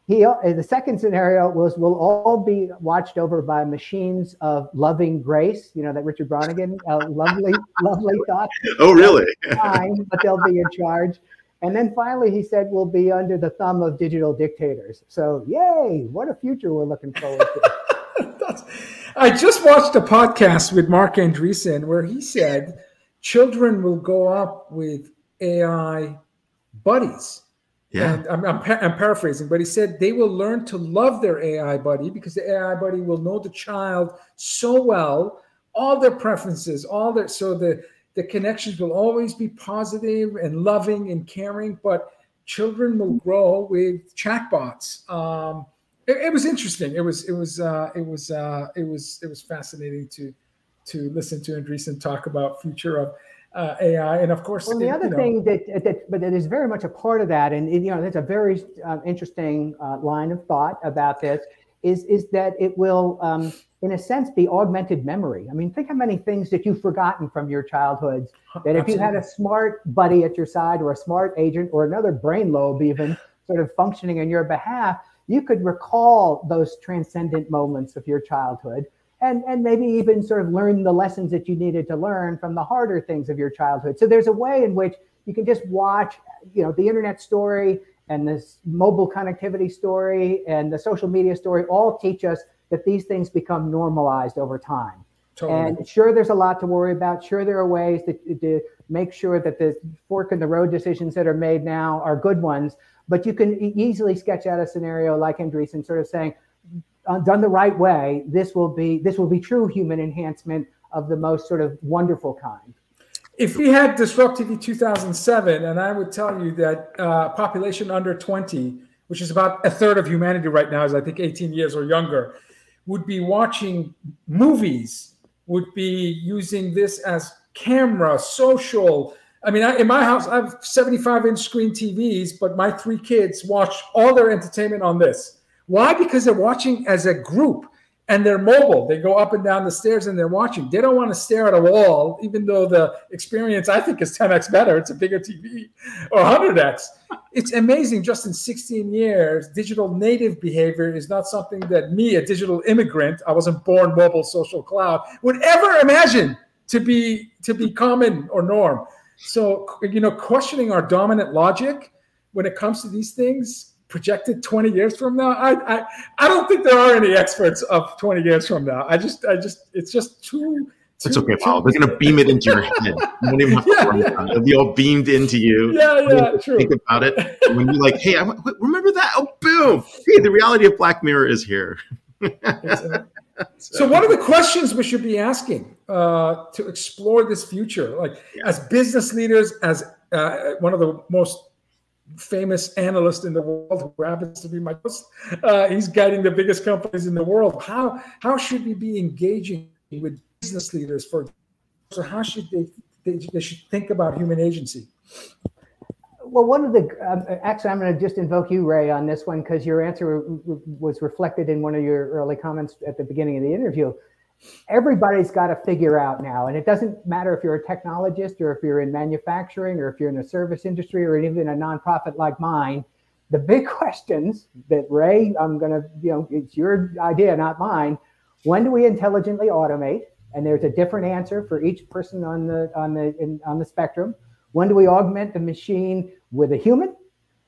He, uh, the second scenario was we'll all be watched over by machines of loving grace. You know that Richard Brautigan, uh, lovely, lovely thought. <laughs> Oh, really? Fine, but they'll be in charge. And then finally, he said we'll be under the thumb of digital dictators. So, yay! What a future we're looking forward to. <laughs> I just watched a podcast with Marc Andreessen where he said children will go up with AI buddies. Yeah. I'm, I'm, I'm paraphrasing, but he said they will learn to love their AI buddy because the AI buddy will know the child so well, all their preferences, all their so the the connections will always be positive and loving and caring. But children will grow with chatbots. Um, it, it, was interesting. It was it was uh, it was uh, it was it was fascinating to to listen to Andreessen talk about future of uh, AI, and of course, well, the it, other you know, thing that, that, but it is very much a part of that, and you know, that's a very uh, interesting uh, line of thought about this. Is is that it will, um, in a sense, be augmented memory. I mean, think how many things that you've forgotten from your childhoods. That if you had a smart buddy at your side, or a smart agent, or another brain lobe, even sort of functioning on your behalf, you could recall those transcendent moments of your childhood and and maybe even sort of learn the lessons that you needed to learn from the harder things of your childhood. So there's a way in which you can just watch you know the internet story and this mobile connectivity story and the social media story all teach us that these things become normalized over time. Totally. and sure there's a lot to worry about. Sure there are ways to, to make sure that the fork in the road decisions that are made now are good ones but you can easily sketch out a scenario like Andreessen sort of saying uh, done the right way, this will be this will be true human enhancement of the most sort of wonderful kind. If we had DisrupTV 2007, and I would tell you that uh, population under 20, which is about a third of humanity right now, is I think 18 years or younger, would be watching movies, would be using this as camera, social. I mean, I, in my house, I have 75 inch screen TVs, but my three kids watch all their entertainment on this why? Because they're watching as a group and they're mobile. They go up and down the stairs and they're watching. They don't want to stare at a wall, even though the experience I think is 10x better. It's a bigger TV or 100x. It's amazing. Just in 16 years, digital native behavior is not something that me, a digital immigrant, I wasn't born mobile social cloud, would ever imagine to be to be common or norm. So you know, questioning our dominant logic when it comes to these things projected 20 years from now I, I i don't think there are any experts of 20 years from now i just i just it's just too it's okay, Paul. They're gonna beam it into your <laughs> head. You won't even have to yeah, yeah. It'll be all beamed into you. Yeah, yeah, true. Think about it. When you're like, "Hey, I remember that." Oh, boom! Hey, the reality of Black Mirror is here. so, what are the questions we should be asking uh, to explore this future? Like, yeah. as business leaders, as uh, one of the most famous analyst in the world who happens to be my host. Uh, he's guiding the biggest companies in the world. How how should we be engaging with business leaders for? So how should they they, they should think about human agency? Well, one of the um, actually, I'm going to just invoke you, Ray, on this one because your answer was reflected in one of your early comments at the beginning of the interview everybody's got to figure out now and it doesn't matter if you're a technologist or if you're in manufacturing or if you're in the service industry or even a nonprofit like mine the big <laughs> questions that ray i'm going to you know it's your idea not mine when do we intelligently automate? And there's a different answer for each person on the on the in, on the spectrum. When do we augment the machine with a human?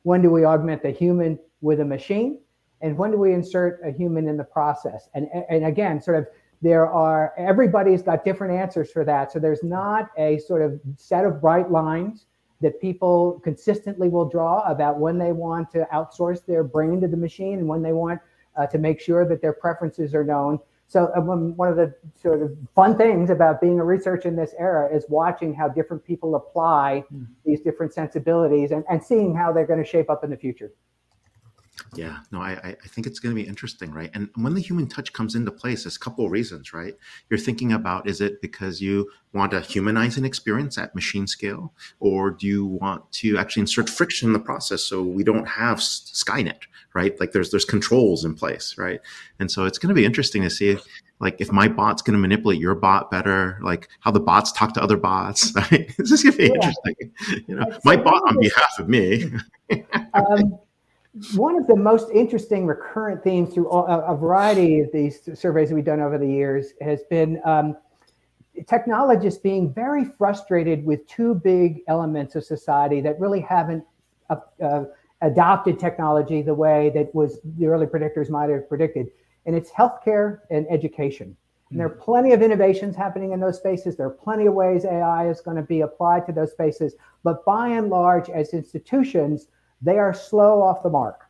When do we augment the human with a machine? And when do we insert a human in the process? And and again sort of there are everybody's got different answers for that. So there's not a sort of set of bright lines that people consistently will draw about when they want to outsource their brain to the machine and when they want uh, to make sure that their preferences are known. So uh, one of the sort of fun things about being a researcher in this era is watching how different people apply mm. these different sensibilities and, and seeing how they're going to shape up in the future yeah, no, I, I think it's going to be interesting, right? And when the human touch comes into place, there's a couple of reasons, right? You're thinking about is it because you want to humanize an experience at machine scale, or do you want to actually insert friction in the process so we don't have Skynet, right? Like there's there's controls in place, right? And so it's going to be interesting to see. like if my bot's going to manipulate your bot better, like how the bots talk to other bots. <laughs> Right? this is going to be yeah. interesting. You know, my bot on behalf of me. um, one of the most interesting recurrent themes through a, a variety of these surveys that we've done over the years has been um, technologists being very frustrated with two big elements of society that really haven't uh, uh, adopted technology the way that was the early predictors might have predicted. and it's healthcare and education. And there are plenty of innovations happening in those spaces. There are plenty of ways AI is going to be applied to those spaces. But by and large, as institutions, they are slow off the mark.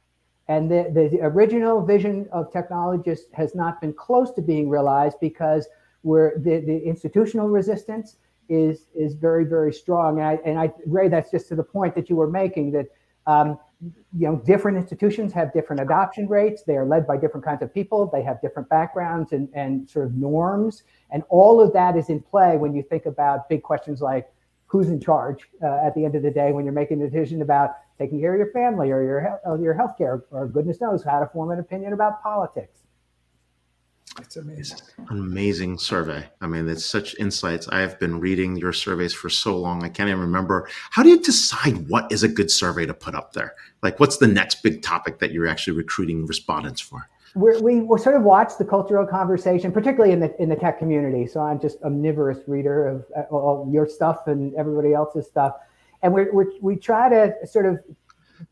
And the, the original vision of technologists has not been close to being realized because we're, the, the institutional resistance is, is very, very strong. And I, and I, Ray, that's just to the point that you were making that um, you know, different institutions have different adoption rates. They are led by different kinds of people. They have different backgrounds and, and sort of norms. And all of that is in play when you think about big questions like who's in charge uh, at the end of the day when you're making a decision about taking care of your family or your, or your health care, or goodness knows how to form an opinion about politics. It's amazing. An amazing survey. I mean, it's such insights. I have been reading your surveys for so long. I can't even remember. How do you decide what is a good survey to put up there? Like, what's the next big topic that you're actually recruiting respondents for? We're, we we sort of watch the cultural conversation, particularly in the in the tech community. So I'm just omnivorous reader of uh, all your stuff and everybody else's stuff, and we we we try to sort of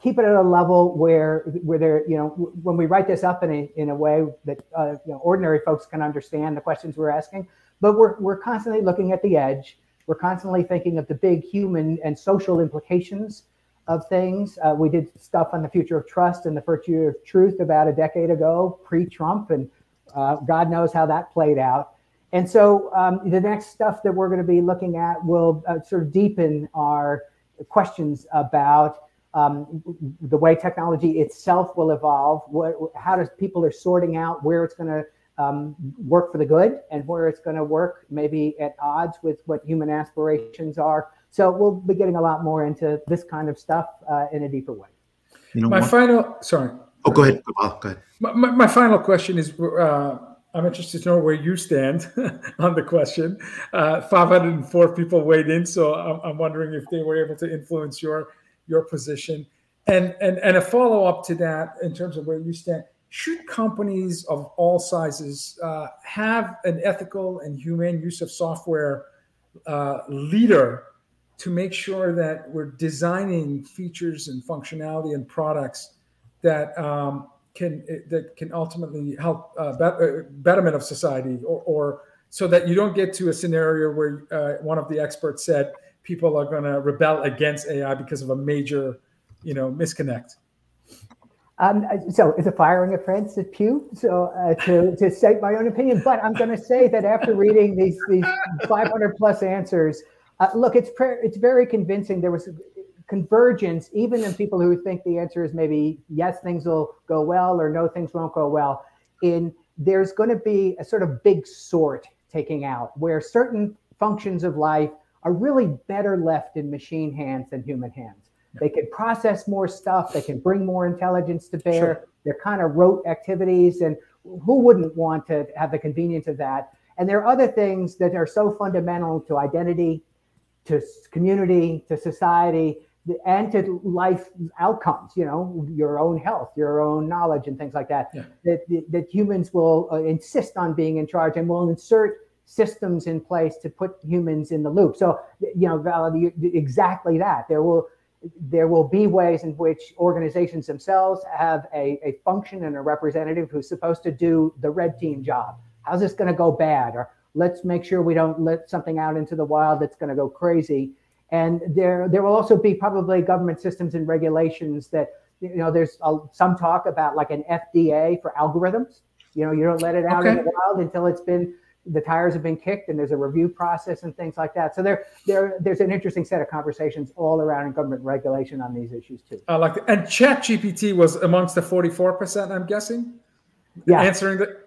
keep it at a level where where there you know when we write this up in a in a way that uh, you know, ordinary folks can understand the questions we're asking but we're we're constantly looking at the edge we're constantly thinking of the big human and social implications of things uh, we did stuff on the future of trust and the virtue of truth about a decade ago pre-trump and uh, god knows how that played out and so um, the next stuff that we're going to be looking at will uh, sort of deepen our questions about um, the way technology itself will evolve, what, how does people are sorting out where it's going to um, work for the good and where it's going to work maybe at odds with what human aspirations are. So we'll be getting a lot more into this kind of stuff uh, in a deeper way. You know, my what? final, sorry. Oh, go ahead. go ahead. My, my, my final question is, uh, I'm interested to know where you stand <laughs> on the question. Uh, 504 people weighed in, so I'm, I'm wondering if they were able to influence your your position. And, and, and a follow up to that in terms of where you stand, should companies of all sizes uh, have an ethical and humane use of software uh, leader to make sure that we're designing features and functionality and products that um, can that can ultimately help uh, uh, betterment of society, or, or, so that you don't get to a scenario where uh, one of the experts said people are going to rebel against AI because of a major, you know, misconnect? Um, so it's a firing offense at Pew. So uh, to, to state my own opinion, but I'm going to say that after reading these these 500 plus answers, uh, look, it's pre- it's very convincing. There was convergence, even in people who think the answer is maybe yes, things will go well, or no, things won't go well. In there's going to be a sort of big sort taking out where certain functions of life are really better left in machine hands than human hands. They can process more stuff, they can bring more intelligence to bear. Sure. They're kind of rote activities, and who wouldn't want to have the convenience of that? And there are other things that are so fundamental to identity, to community, to society, and to life outcomes, you know, your own health, your own knowledge, and things like that, yeah. that, that humans will uh, insist on being in charge and will insert systems in place to put humans in the loop. So, you know, Val, exactly that. There will there will be ways in which organizations themselves have a, a function and a representative who's supposed to do the red team job. How's this going to go bad? Or let's make sure we don't let something out into the wild that's going to go crazy. And there, there will also be probably government systems and regulations that, you know, there's a, some talk about like an FDA for algorithms. You know, you don't let it out okay. in the wild until it's been the tires have been kicked and there's a review process and things like that. So there, there, there's an interesting set of conversations all around government regulation on these issues too. I like that. And Chat GPT was amongst the 44%, I'm guessing? Yeah. Answering the,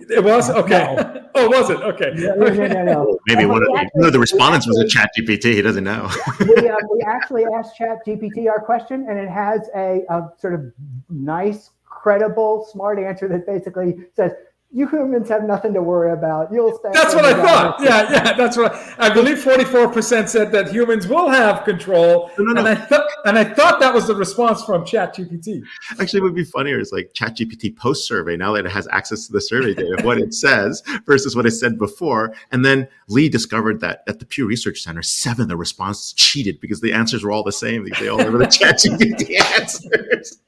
it was? Okay. No. Oh, was it? Okay. No, no, no, no. Maybe one of, the, one of the respondents was a Chat GPT. He doesn't know. we, <laughs> uh, we actually asked Chat GPT our question and it has a, a sort of nice, credible, smart answer that basically says, you humans have nothing to worry about. You'll stay. That's what I thought. Yeah, yeah, that's what I, I believe. Forty-four percent said that humans will have control, No, no, no. and I thought, and I thought that was the response from ChatGPT. Actually, it would be funnier is like ChatGPT post survey now that it has access to the survey data of what it <laughs> says versus what it said before. And then Lee discovered that at the Pew Research Center, seven of the responses cheated because the answers were all the same. They- They all were the <laughs> ChatGPT answers.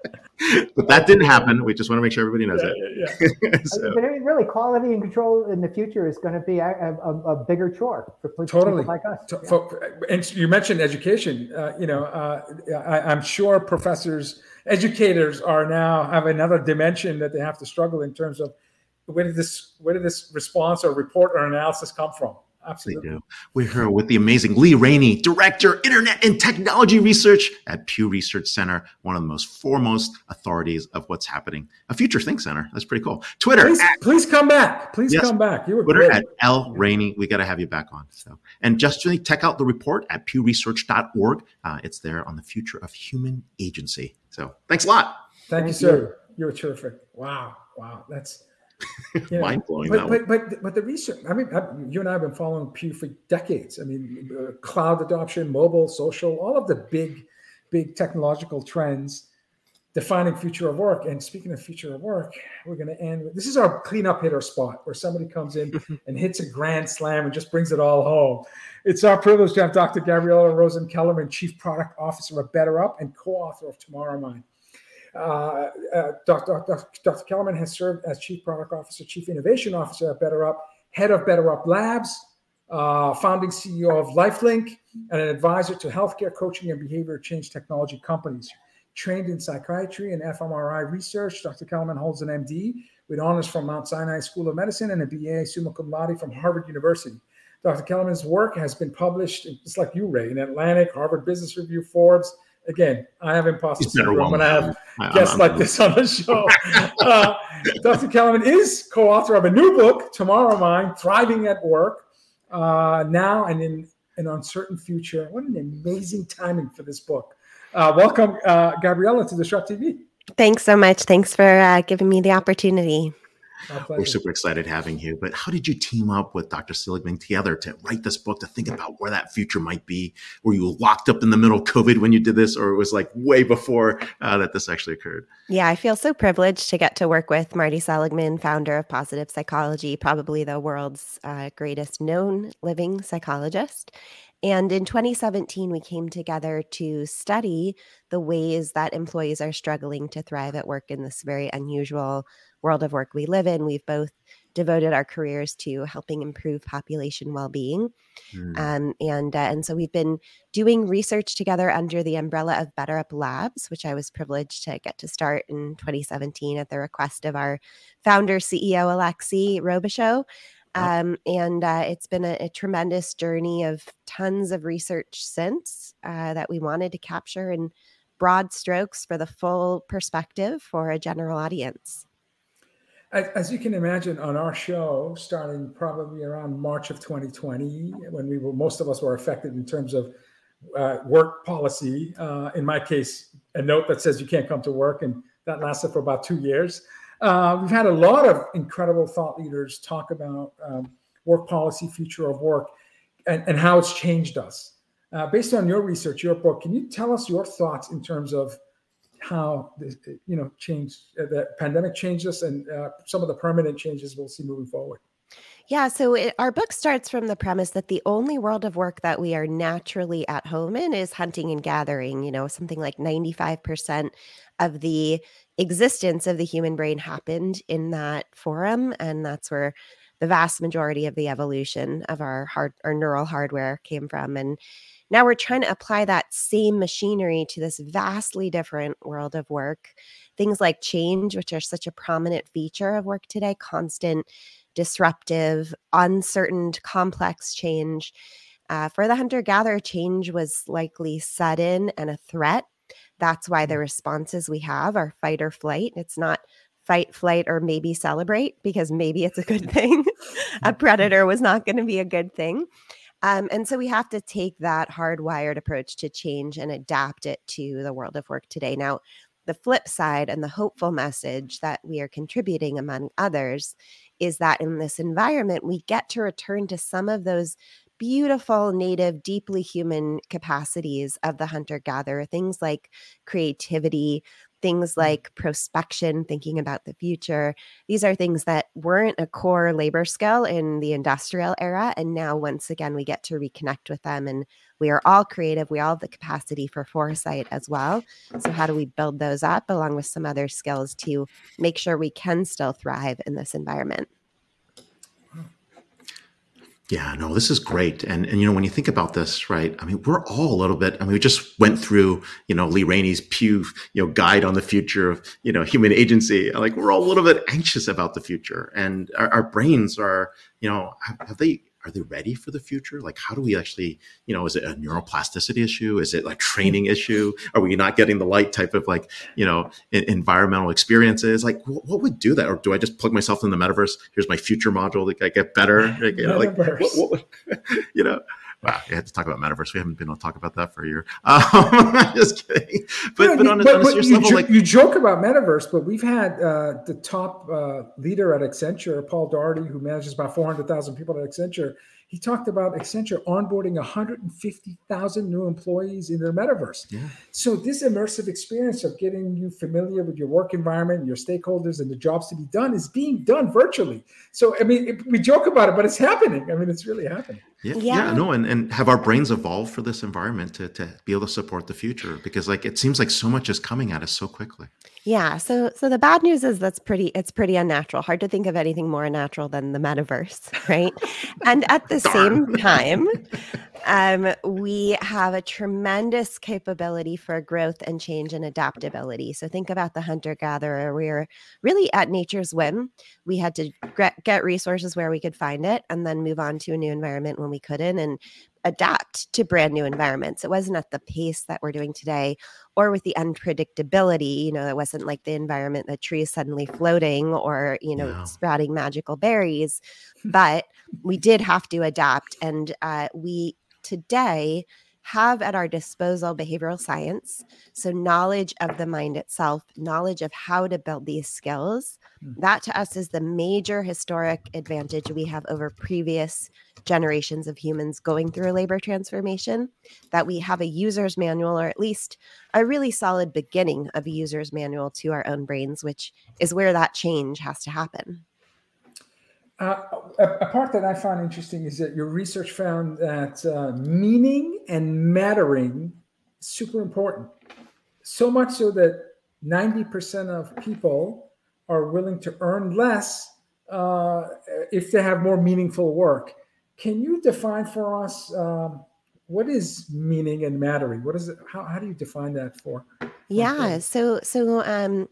<laughs> but that didn't happen. We just want to make sure everybody knows Yeah, it. yeah, yeah. so, But I mean, really, quality and control in the future is going to be a, a, a bigger chore for people Totally. like us. To- Yeah. for- and you mentioned education. Uh, you know, uh, I, I'm sure professors, educators are now have another dimension that they have to struggle in terms of where did this where did this response or report or analysis come from? They Absolutely. do. We're here with the amazing Lee Rainie, Director, Internet and Technology Research at Pew Research Center, one of the most foremost authorities of what's happening. A future think center. That's pretty cool. Twitter, Please, at please come back. Please Yes. come back. You were Twitter great. at L Rainie. We got to have you back on. So, and just really check out the report at pewresearch.org. Uh, it's there on the future of human agency. So, thanks a lot. Thank, you, sir. You're terrific. Wow. Wow. That's <laughs> know, Mind blowing. But, but but but the research. I mean, I, you and I have been following Pew for decades. I mean, uh, cloud adoption, mobile, social, all of the big, big technological trends defining future of work. And speaking of future of work, we're going to end. With, this is our cleanup hitter spot where somebody comes in <laughs> and hits a grand slam and just brings it all home. It's our privilege to have Dr. Gabriella Rosen Kellerman, Chief Product Officer of BetterUp and co-author of Tomorrowmind. Uh, uh, Dr. Kellerman has served as Chief Product Officer, Chief Innovation Officer at BetterUp, Head of BetterUp Labs, uh, founding CEO of LifeLink, and an advisor to healthcare coaching and behavior change technology companies. Trained in psychiatry and fMRI research, Dr. Kellerman holds an MD with honors from Mount Sinai School of Medicine and a BA summa cum laude from Harvard University. Dr. Kellerman's work has been published, just like you, Ray, in Atlantic, Harvard Business Review, Forbes. Again, I have imposter syndrome when I have I- guests I'm- like this on the show. Uh, Dr. Kellerman is co-author of a new book, Tomorrowmind: Thriving at Work, uh, now and in an uncertain future. What an amazing timing for this book! Uh, welcome, uh, Gabriella, to DisrupTV. Thanks so much. Thanks for uh, giving me the opportunity. My We're super excited having you. But how did you team up with Dr. Seligman together to write this book, to think about where that future might be? Were you locked up in the middle of COVID when you did this, or it was like way before uh, that this actually occurred? Yeah, I feel so privileged to get to work with Marty Seligman, founder of Positive Psychology, probably the world's uh, greatest known living psychologist. And in 2017, we came together to study the ways that employees are struggling to thrive at work in this very unusual world of work we live in. We've both devoted our careers to helping improve population well-being. Hmm. Um, and uh, and so we've been doing research together under the umbrella of BetterUp Labs, which I was privileged to get to start in 2017 at the request of our founder, CEO Alexi Robichaux. Wow. Um, and uh, it's been a, a tremendous journey of tons of research since uh, that we wanted to capture in broad strokes for the full perspective for a general audience. As, as you can imagine, on our show, starting probably around March of 2020, when we were most of us were affected in terms of uh, work policy. Uh, in my case, a note that says you can't come to work, and that lasted for about two years. Uh, we've had a lot of incredible thought leaders talk about um, work policy, future of work, and, and how it's changed us. Uh, based on your research, your book, can you tell us your thoughts in terms of how this, you know changed uh, the pandemic changed us and uh, some of the permanent changes we'll see moving forward Yeah, so it, our book starts from the premise that the only world of work that we are naturally at home in is hunting and gathering. You know, something like 95% of the existence of the human brain happened in that forum. And that's where the vast majority of the evolution of our hard our neural hardware came from. And now we're trying to apply that same machinery to this vastly different world of work. Things like change, which are such a prominent feature of work today, constant disruptive, uncertain, complex change. Uh, for the hunter gatherer, change was likely sudden and a threat. That's why the responses we have are fight or flight. It's not fight, flight, or maybe celebrate because maybe it's a good <laughs> thing. <laughs> a predator was not going to be a good thing. Um, and so we have to take that hardwired approach to change and adapt it to the world of work today. Now, the flip side and the hopeful message that we are contributing among others is that in this environment, we get to return to some of those beautiful, native, deeply human capacities of the hunter gatherer, things like creativity, things Mm. like prospection, thinking about the future. These are things that weren't a core labor skill in the industrial era. And now, once again, we get to reconnect with them. And we are all creative. We all have the capacity for foresight as well. So, how do we build those up along with some other skills to make sure we can still thrive in this environment? Yeah, no, this is great. And and you know, when you think about this, right? I mean, we're all a little bit. I mean, we just went through, you know, Lee Rainie's Pew, you know, guide on the future of, you know, human agency. Like we're all a little bit anxious about the future, and our, our brains are, you know, have, have they are they ready for the future? Like, how do we actually, you know, is it a neuroplasticity issue? Is it like training mm. issue? Are we not getting the right type of like, you know, en- environmental experiences? Like, wh- what would do that? Or do I just plug myself in the metaverse? Here's my future module. Like, I get better. Like, you know, like what, what <laughs> you know. Wow, we had to talk about metaverse. We haven't been able to talk about that for a year. <laughs> Um, <laughs> just kidding. But, Yeah, but you- on a, on a serious level, jo- like, you joke about metaverse, but we've had uh, the top uh, leader at Accenture, Paul Daugherty, who manages about 400,000 people at Accenture. He talked about Accenture onboarding 150,000 new employees in their metaverse. yeah. So this immersive experience of getting you familiar with your work environment, your stakeholders, and the jobs to be done is being done virtually. So I mean, it, we joke about it, but it's happening. I mean, it's really happening. Yeah, Yeah. yeah, no, and, and have our brains evolved for this environment to, to be able to support the future because like it seems like so much is coming at us so quickly. Yeah. So so the bad news is that's pretty it's pretty unnatural. Hard to think of anything more unnatural than the metaverse, <laughs> right? and at the same time, um, we have a tremendous capability for growth and change and adaptability. So think about the hunter gatherer. We're really at nature's whim. We had to get resources where we could find it and then move on to a new environment when we couldn't and adapt to brand new environments. It wasn't at the pace that we're doing today or with the unpredictability. You know, it wasn't like the environment that trees suddenly floating or, you know, Yeah. sprouting magical berries. <laughs> But we did have to adapt. And uh, we today have at our disposal behavioral science. So, knowledge of the mind itself, knowledge of how to build these skills. Hmm. That to us is the major historic advantage we have over previous generations of humans going through a labor transformation. That we have a user's manual, or at least a really solid beginning of a user's manual to our own brains, which is where that change has to happen. Uh, a, a part that I found interesting is that your research found that uh, meaning and mattering is super important. So much so that 90% of people are willing to earn less uh, if they have more meaningful work. Can you define for us um, what is meaning and mattering? What is it? How, how do you define that for? Yeah. So, so, um,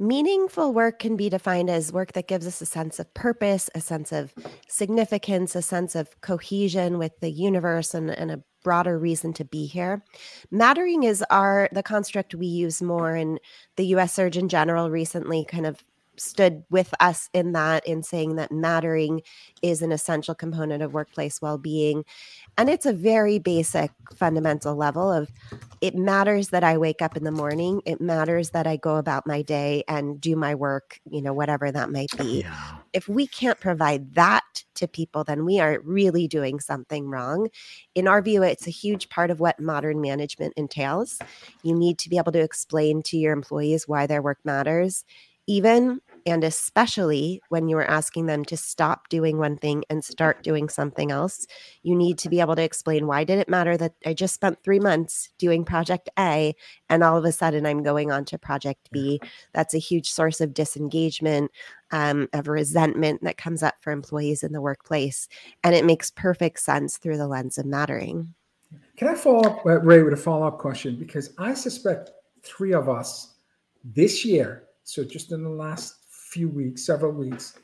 meaningful work can be defined as work that gives us a sense of purpose, a sense of significance, a sense of cohesion with the universe, and, and a broader reason to be here. Mattering is our the construct we use more, and the U.S. Surgeon General recently kind of stood with us in that in saying that mattering is an essential component of workplace well-being and it's a very basic fundamental level of it matters that I wake up in the morning. It matters that I go about my day and do my work, you know, whatever that might be. Yeah. If we can't provide that to people, then we are really doing something wrong. In our view, it's a huge part of what modern management entails. You need to be able to explain to your employees why their work matters, even and especially when you are asking them to stop doing one thing and start doing something else you need to be able to explain why did it matter that i just spent three months doing project a and all of a sudden i'm going on to project b? That's a huge source of disengagement um, of resentment that comes up for employees in the workplace and it makes perfect sense through the lens of mattering. Can I follow up, uh, Ray, with a follow up question? Because I suspect three of us this year, so just in the last few weeks, several weeks,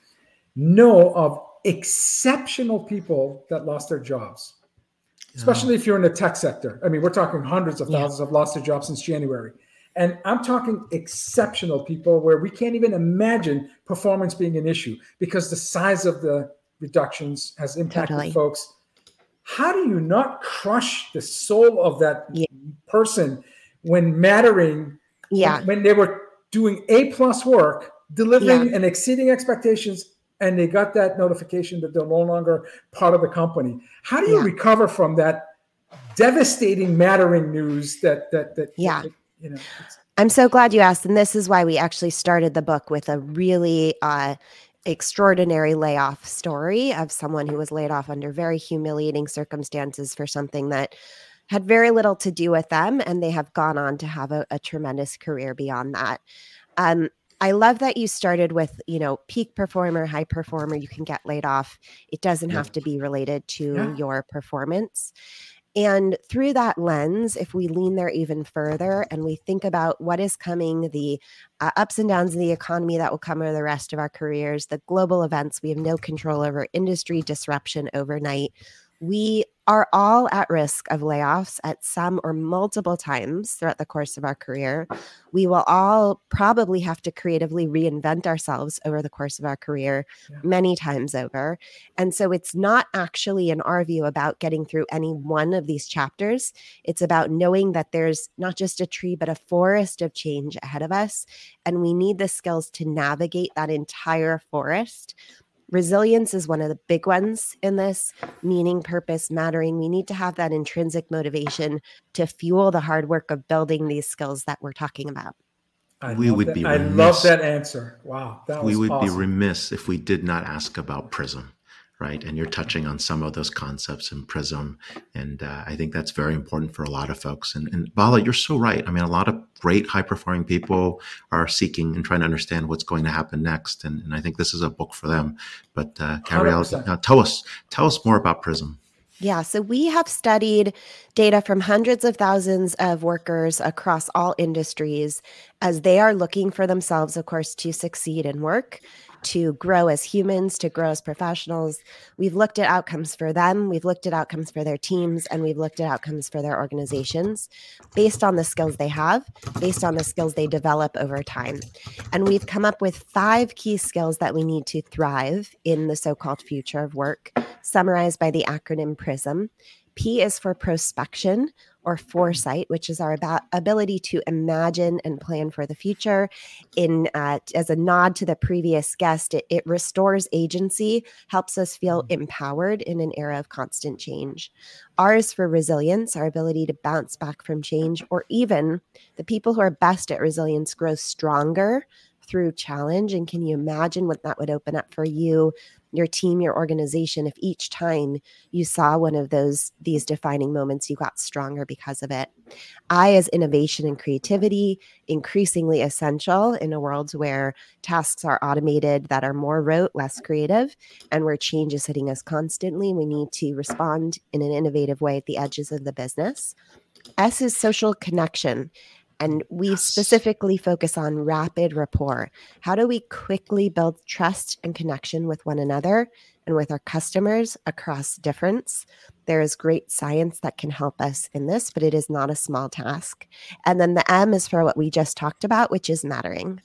know of exceptional people that lost their jobs, especially if you're in the tech sector. I mean, we're talking hundreds of Yeah. thousands have lost their jobs since January. And I'm talking exceptional people where we can't even imagine performance being an issue because the size of the reductions has impacted Totally. folks. How do you not crush the soul of that Yeah. person when mattering, yeah when they were doing A plus work, delivering and exceeding expectations and they got that notification that they're no longer part of the company. How do you Yeah. recover from that devastating, mattering news that that that Yeah. that, you know? I'm so glad you asked. And this is why we actually started the book with a really uh, extraordinary layoff story of someone who was laid off under very humiliating circumstances for something that had very little to do with them. And they have gone on to have a, a tremendous career beyond that. Um, I love that you started with, you know, peak performer, high performer, you can get laid off. It doesn't Yeah. have to be related to Yeah. your performance. And through that lens, if we lean there even further and we think about what is coming, the uh, ups and downs of the economy that will come over the rest of our careers, the global events we have no control over, industry disruption overnight, we are all at risk of layoffs at some or multiple times throughout the course of our career. We will all probably have to creatively reinvent ourselves over the course of our career Yeah. many times over. And so it's not actually, in our view, about getting through any one of these chapters. It's about knowing that there's not just a tree, but a forest of change ahead of us. And we need the skills to navigate that entire forest. Resilience is one of the big ones in this meaning, purpose, mattering. We need to have that intrinsic motivation to fuel the hard work of building these skills that we're talking about. I We would that- be I love that answer. Wow, that we was would be remiss if we did not ask about prism right? And you're touching on some of those concepts in prism and uh, i think that's very important for a lot of folks. And, and vala you're so right. I mean a lot of great high performing people are seeking and trying to understand what's going to happen next and, and i think this is a book for them. But uh, Gabrielle, 100%. uh, tell us tell us more about prism. Yeah, so we have studied data from hundreds of thousands of workers across all industries as they are looking for themselves, of course, to succeed in work, to grow as humans, to grow as professionals. We've looked at outcomes for them, we've looked at outcomes for their teams, and we've looked at outcomes for their organizations based on the skills they have, based on the skills they develop over time. And we've come up with five key skills that we need to thrive in the so called future of work summarized by the acronym PRISM. P is for prospection or foresight, which is our about ability to imagine and plan for the future. In uh, as a nod to the previous guest, it, it restores agency, helps us feel empowered in an era of constant change. R is for resilience, our ability to bounce back from change, or even the people who are best at resilience grow stronger through challenge. And can you imagine what that would open up for you, your team, your organization, if each time you saw one of those these defining moments, you got stronger because of it? I is innovation and creativity, increasingly essential in a world where tasks are automated that are more rote, less creative, and where change is hitting us constantly. We need to respond in an innovative way at the edges of the business. S is social connection. And we Yes. specifically focus on rapid rapport. How do we quickly build trust and connection with one another and with our customers across difference? There is great science that can help us in this, but it is not a small task. And then the M is for what we just talked about, which is mattering.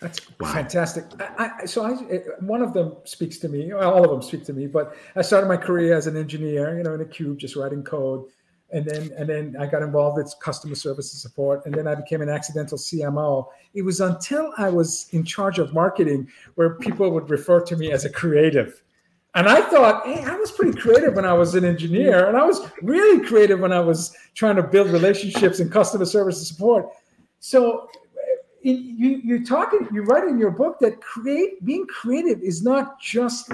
That's Wow. fantastic. I, I, so I, one of them speaks to me. All of them speak to me. But I started my career as an engineer, you know, in a cube, just writing code, and then and then I got involved with customer service and support, and then I became an accidental CMO. It was until I was in charge of marketing where people would refer to me as a creative. And I thought, hey, I was pretty creative when I was an engineer, and I was really creative when I was trying to build relationships in customer service and support. So in, you you talking you write in your book that create being creative is not just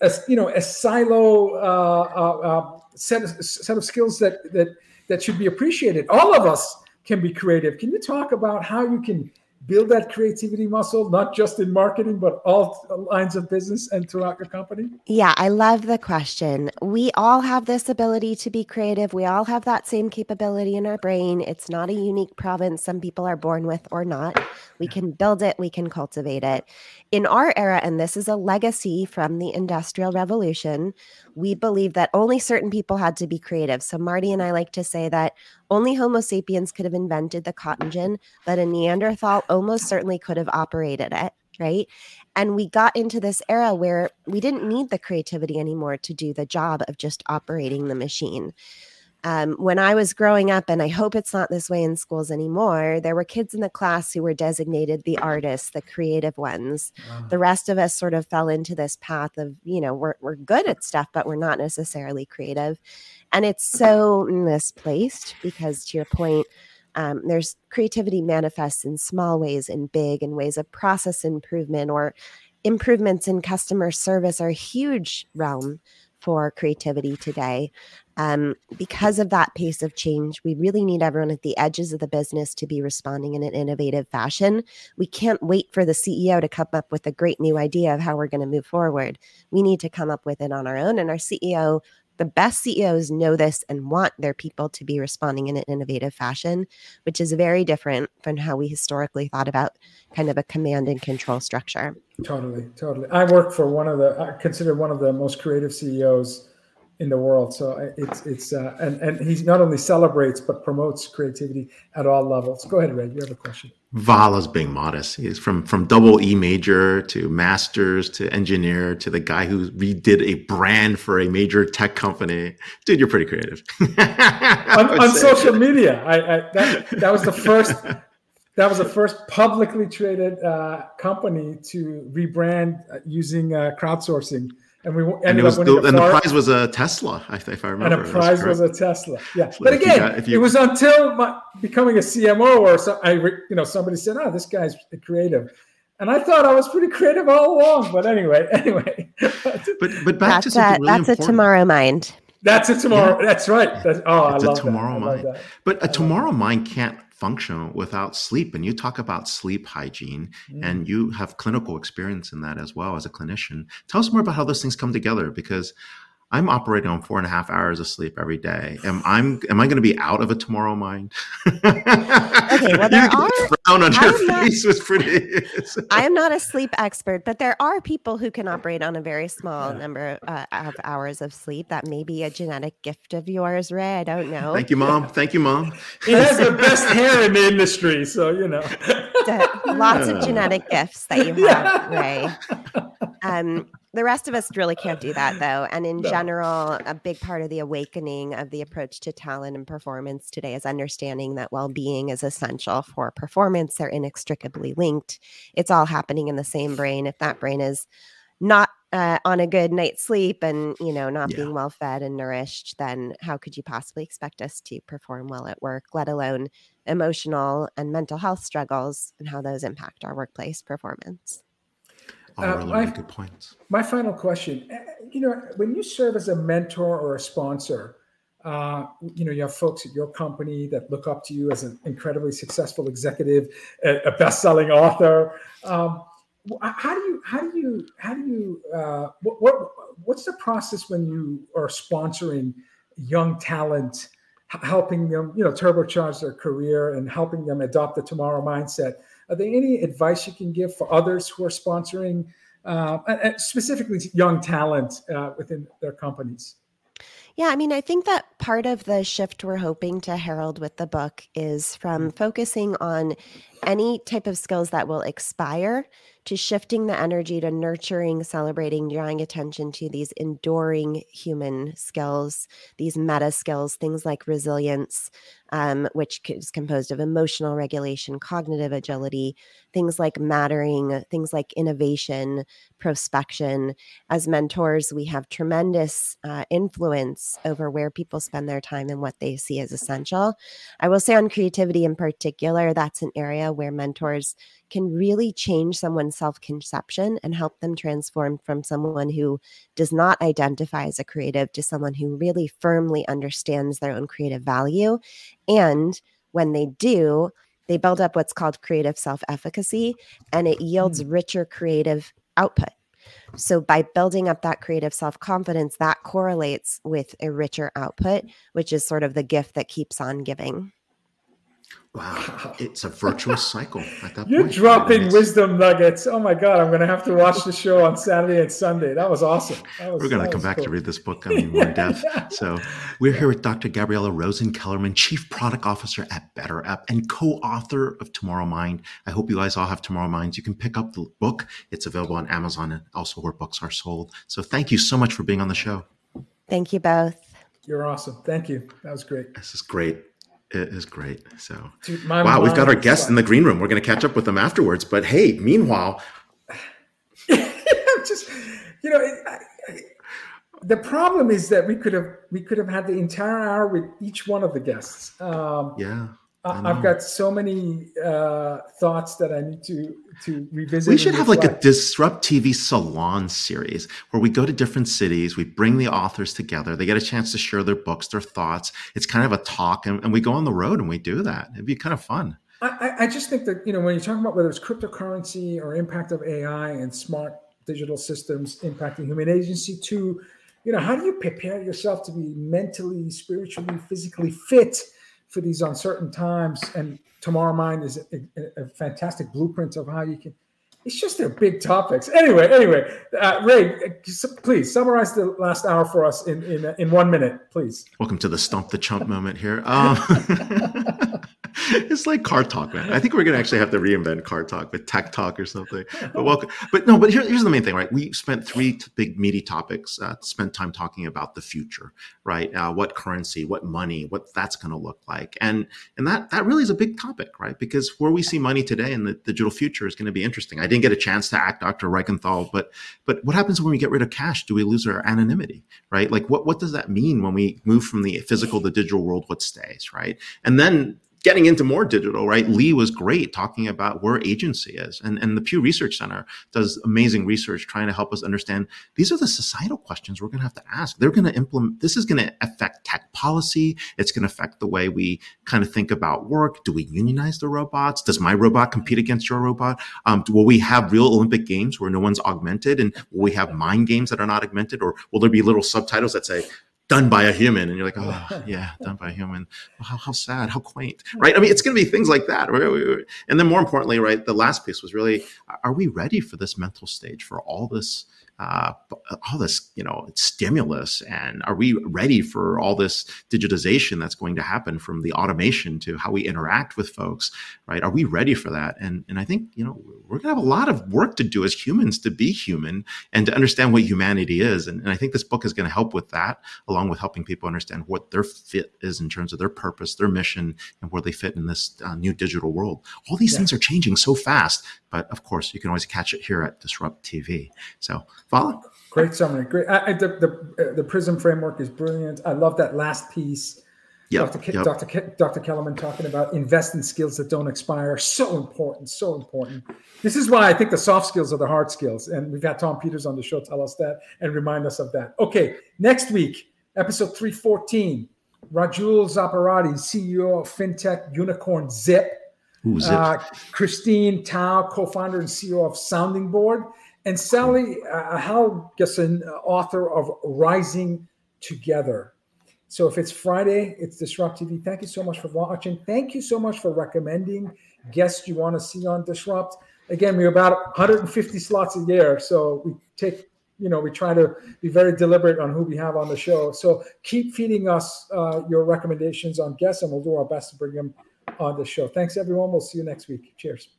a you know a silo uh, uh, uh, set of, set of skills that that that should be appreciated. All of us can be creative. Can you talk about how you can build that creativity muscle, not just in marketing, but all lines of business and throughout your company? Yeah, I love the question. We all have this ability to be creative. We all have that same capability in our brain. It's not a unique province some people are born with or not. We can build it, we can cultivate it. In our era, and this is a legacy from the Industrial Revolution, we believe that only certain people had to be creative. So, Marty and I like to say that only Homo sapiens could have invented the cotton gin, but a Neanderthal almost certainly could have operated it, right? And we got into this era where we didn't need the creativity anymore to do the job of just operating the machine. Um, when I was growing up, and I hope it's not this way in schools anymore, there were kids in the class who were designated the artists, the creative ones. Wow. The rest of us sort of fell into this path of, you know, we're, we're good at stuff, but we're not necessarily creative. And it's so misplaced because, to your point, um, there's creativity manifests in small ways and big in ways of process improvement or improvements in customer service are a huge realm for creativity today. Um, because of that pace of change, we really need everyone at the edges of the business to be responding in an innovative fashion. We can't wait for the CEO to come up with a great new idea of how we're going to move forward. We need to come up with it on our own. And our CEO the best CEOs know this and want their people to be responding in an innovative fashion, which is very different from how we historically thought about kind of a command and control structure. Totally, totally. I work for one of the, I consider one of the most creative CEOs in the world. So it's it's uh, and and he not only celebrates but promotes creativity at all levels. Go ahead, Red. You have a question. Vala's being modest. He's from from double E major to masters to engineer to the guy who redid a brand for a major tech company. Dude, you're pretty creative. <laughs> on, on social media, I, I that that was the first. That was the first publicly traded uh, company to rebrand uh, using uh, crowdsourcing and we ended and, was, up winning the, and the prize was a Tesla, if I remember. And a prize was, was, a Tesla. Yeah, so but again, you got, you, it was until my, becoming a CMO or so, I, you know, somebody said, "Oh, this guy's creative," and I thought I was pretty creative all along. But anyway, <laughs> anyway. but but back that's to something a, really that's important. a Tomorrowmind. That's a tomorrow. Yeah. That's right. That's, oh, it's I love a tomorrow that. mind. That. But a Tomorrowmind can't function without sleep. And you talk about sleep hygiene, mm. and you have clinical experience in that as well as a clinician. Tell us more about how those things come together because I'm operating on four and a half hours of sleep every day. Am I'm am I going to be out of a Tomorrowmind? <laughs> okay, well there are. Frown on your I'm not- was pretty. <laughs> I am not a sleep expert, but there are people who can operate on a very small number uh, of hours of sleep. That may be a genetic gift of yours, Ray. I don't know. Thank you, mom. Thank you, mom. He has the best hair in the industry, so you know. Lots of genetic gifts that you have, Ray. Um, the rest of us really can't do that though. And in No. general, a big part of the awakening of the approach to talent and performance today is understanding that well being is essential for performance. They're inextricably linked. It's all happening in the same brain. If that brain is not uh, on a good night's sleep and you know not Yeah. being well fed and nourished then how could you possibly expect us to perform well at work let alone emotional and mental health struggles and how those impact our workplace performance All Uh, really, my- really good points. My final question: eh, You know, when you serve as a mentor or a sponsor, uh, you know, you have folks at your company that look up to you as an incredibly successful executive, a, best-selling author. Um, how do you how do you how do you uh, what, what what's the process when you are sponsoring young talent helping them you know turbocharge their career and helping them adopt the tomorrow mindset are there any advice you can give for others who are sponsoring uh, specifically young talent uh, within their companies Yeah, I mean, I think that part of the shift we're hoping to herald with the book is from mm. focusing on any type of skills that will expire to shifting the energy to nurturing, celebrating, drawing attention to these enduring human skills, these meta skills, things like resilience, um, which is composed of emotional regulation, cognitive agility, things like mattering, things like innovation, prospection as mentors, we have tremendous uh, influence over where people spend their time and what they see as essential. I will say on creativity in particular, that's an area where mentors can really change someone's self conception and help them transform from someone who does not identify as a creative to someone who really firmly understands their own creative value. And when they do, they build up what's called creative self efficacy and it yields hmm. richer creative output. So, by building up that creative self confidence, that correlates with a richer output, which is sort of the gift that keeps on giving. Wow, <laughs> it's a virtuous cycle at that you're point. dropping It's- wisdom nuggets oh my god i'm going to have to watch the show on saturday and sunday that was awesome That was- We're going to come was back to read this book. I mean, more in depth. <laughs> So we're here with Dr. Gabriella Rosen Kellerman, Chief Product Officer at BetterUp and co-author of Tomorrowmind. I hope you guys all have Tomorrow Minds. You can pick up the book. It's available on Amazon and also where books are sold. So thank you so much for being on the show. Thank you both. You're awesome. Thank you. That was great. This is great. It is great. So, Dude, wow, we've got our guests in the green room. We're going to catch up with them afterwards. But hey, meanwhile, <laughs> just you know, it, I, I, the problem is that we could have we could have had the entire hour with each one of the guests. Um, yeah, I've got so many uh, thoughts that I need to to revisit. We should have like a. DisrupTV salon series where we go to different cities, we bring the authors together, they get a chance to share their books, their thoughts. It's kind of a talk, and, and we go on the road and we do that. It'd be kind of fun. I, I- I just think that you know when you're talking about whether it's cryptocurrency or impact of AI and smart digital systems impacting human agency, too, you know how do you prepare yourself to be mentally, spiritually, physically fit for these uncertain times? And Tomorrowmind is a, a- a fantastic blueprint of how you can. It's just they're big topics. Anyway, anyway, uh, Ray, please summarize the last hour for us in in, in one minute, please. Welcome to the Stump the Chump moment here. Um, <laughs> <laughs> it's like car talk, man. I think we're gonna actually have to reinvent car talk with tech talk or something. But <laughs> welcome. But no, but here, here's the main thing, right? We spent three t- big meaty topics. Uh, spent time talking about the future, right? Uh, what currency, what money, what that's gonna look like, and and that that really is a big topic, right? Because where we see money today and the digital future is going to be interesting. I didn't get a chance to act Dr. Reichental, but but what happens when we get rid of cash? Do we lose our anonymity, right? Like what what does that mean when we move from the physical to digital world? What stays, right? And then getting into more digital, right? Lee was great talking about where agency is. And, and the Pew Research Center does amazing research trying to help us understand these are the societal questions we're going to have to ask. They're going to implement, this is going to affect tech policy. It's going to affect the way we kind of think about work. Do we unionize the robots? Does my robot compete against your robot? Um, will we have real Olympic games where no one's augmented? And will we have mind games that are not augmented? Or will there be little subtitles that say, done by a human. And you're like oh <laughs> yeah done by a human. How, how sad how quaint right? I mean it's going to be things like that right? and then more importantly right the last piece was really are we ready for this mental stage for all this uh, all this you know stimulus and are we ready for all this digitization that's going to happen from the automation to how we interact with folks right? Are we ready for that? And and i think you know we're going to have a lot of work to do as humans to be human and to understand what humanity is. And, and i think this book is going to help with that along with helping people understand what their fit is in terms of their purpose their mission and where they fit in this uh, new digital world. All these Yeah. things are changing so fast but of course you can always catch it here at DisrupTV so follow Great summary. Great. I, I, the, the, uh, the Prism framework is brilliant. I love that last piece. yeah Dr. Ke- Dr. Ke- Dr. Kellerman talking about invest in skills that don't expire. So important. So important. This is why I think the soft skills are the hard skills. And we've had Tom Peters on the show tell us that and remind us of that. Okay. Next week, episode 314, Rajul Zaparati, CEO of FinTech Unicorn Zip. Ooh, zip. Uh, Christine Tao, co-founder and CEO of Sounding Board, and Sally uh, Helgesen, uh, author of Rising Together. So if it's Friday, it's DisrupTV. Thank you so much for watching. Thank you so much for recommending guests you want to see on Disrupt. Again, we're about 150 slots a year, so we take, you know, we try to be very deliberate on who we have on the show. So keep feeding us uh, your recommendations on guests, and we'll do our best to bring them on the show. Thanks, everyone. We'll see you next week. Cheers.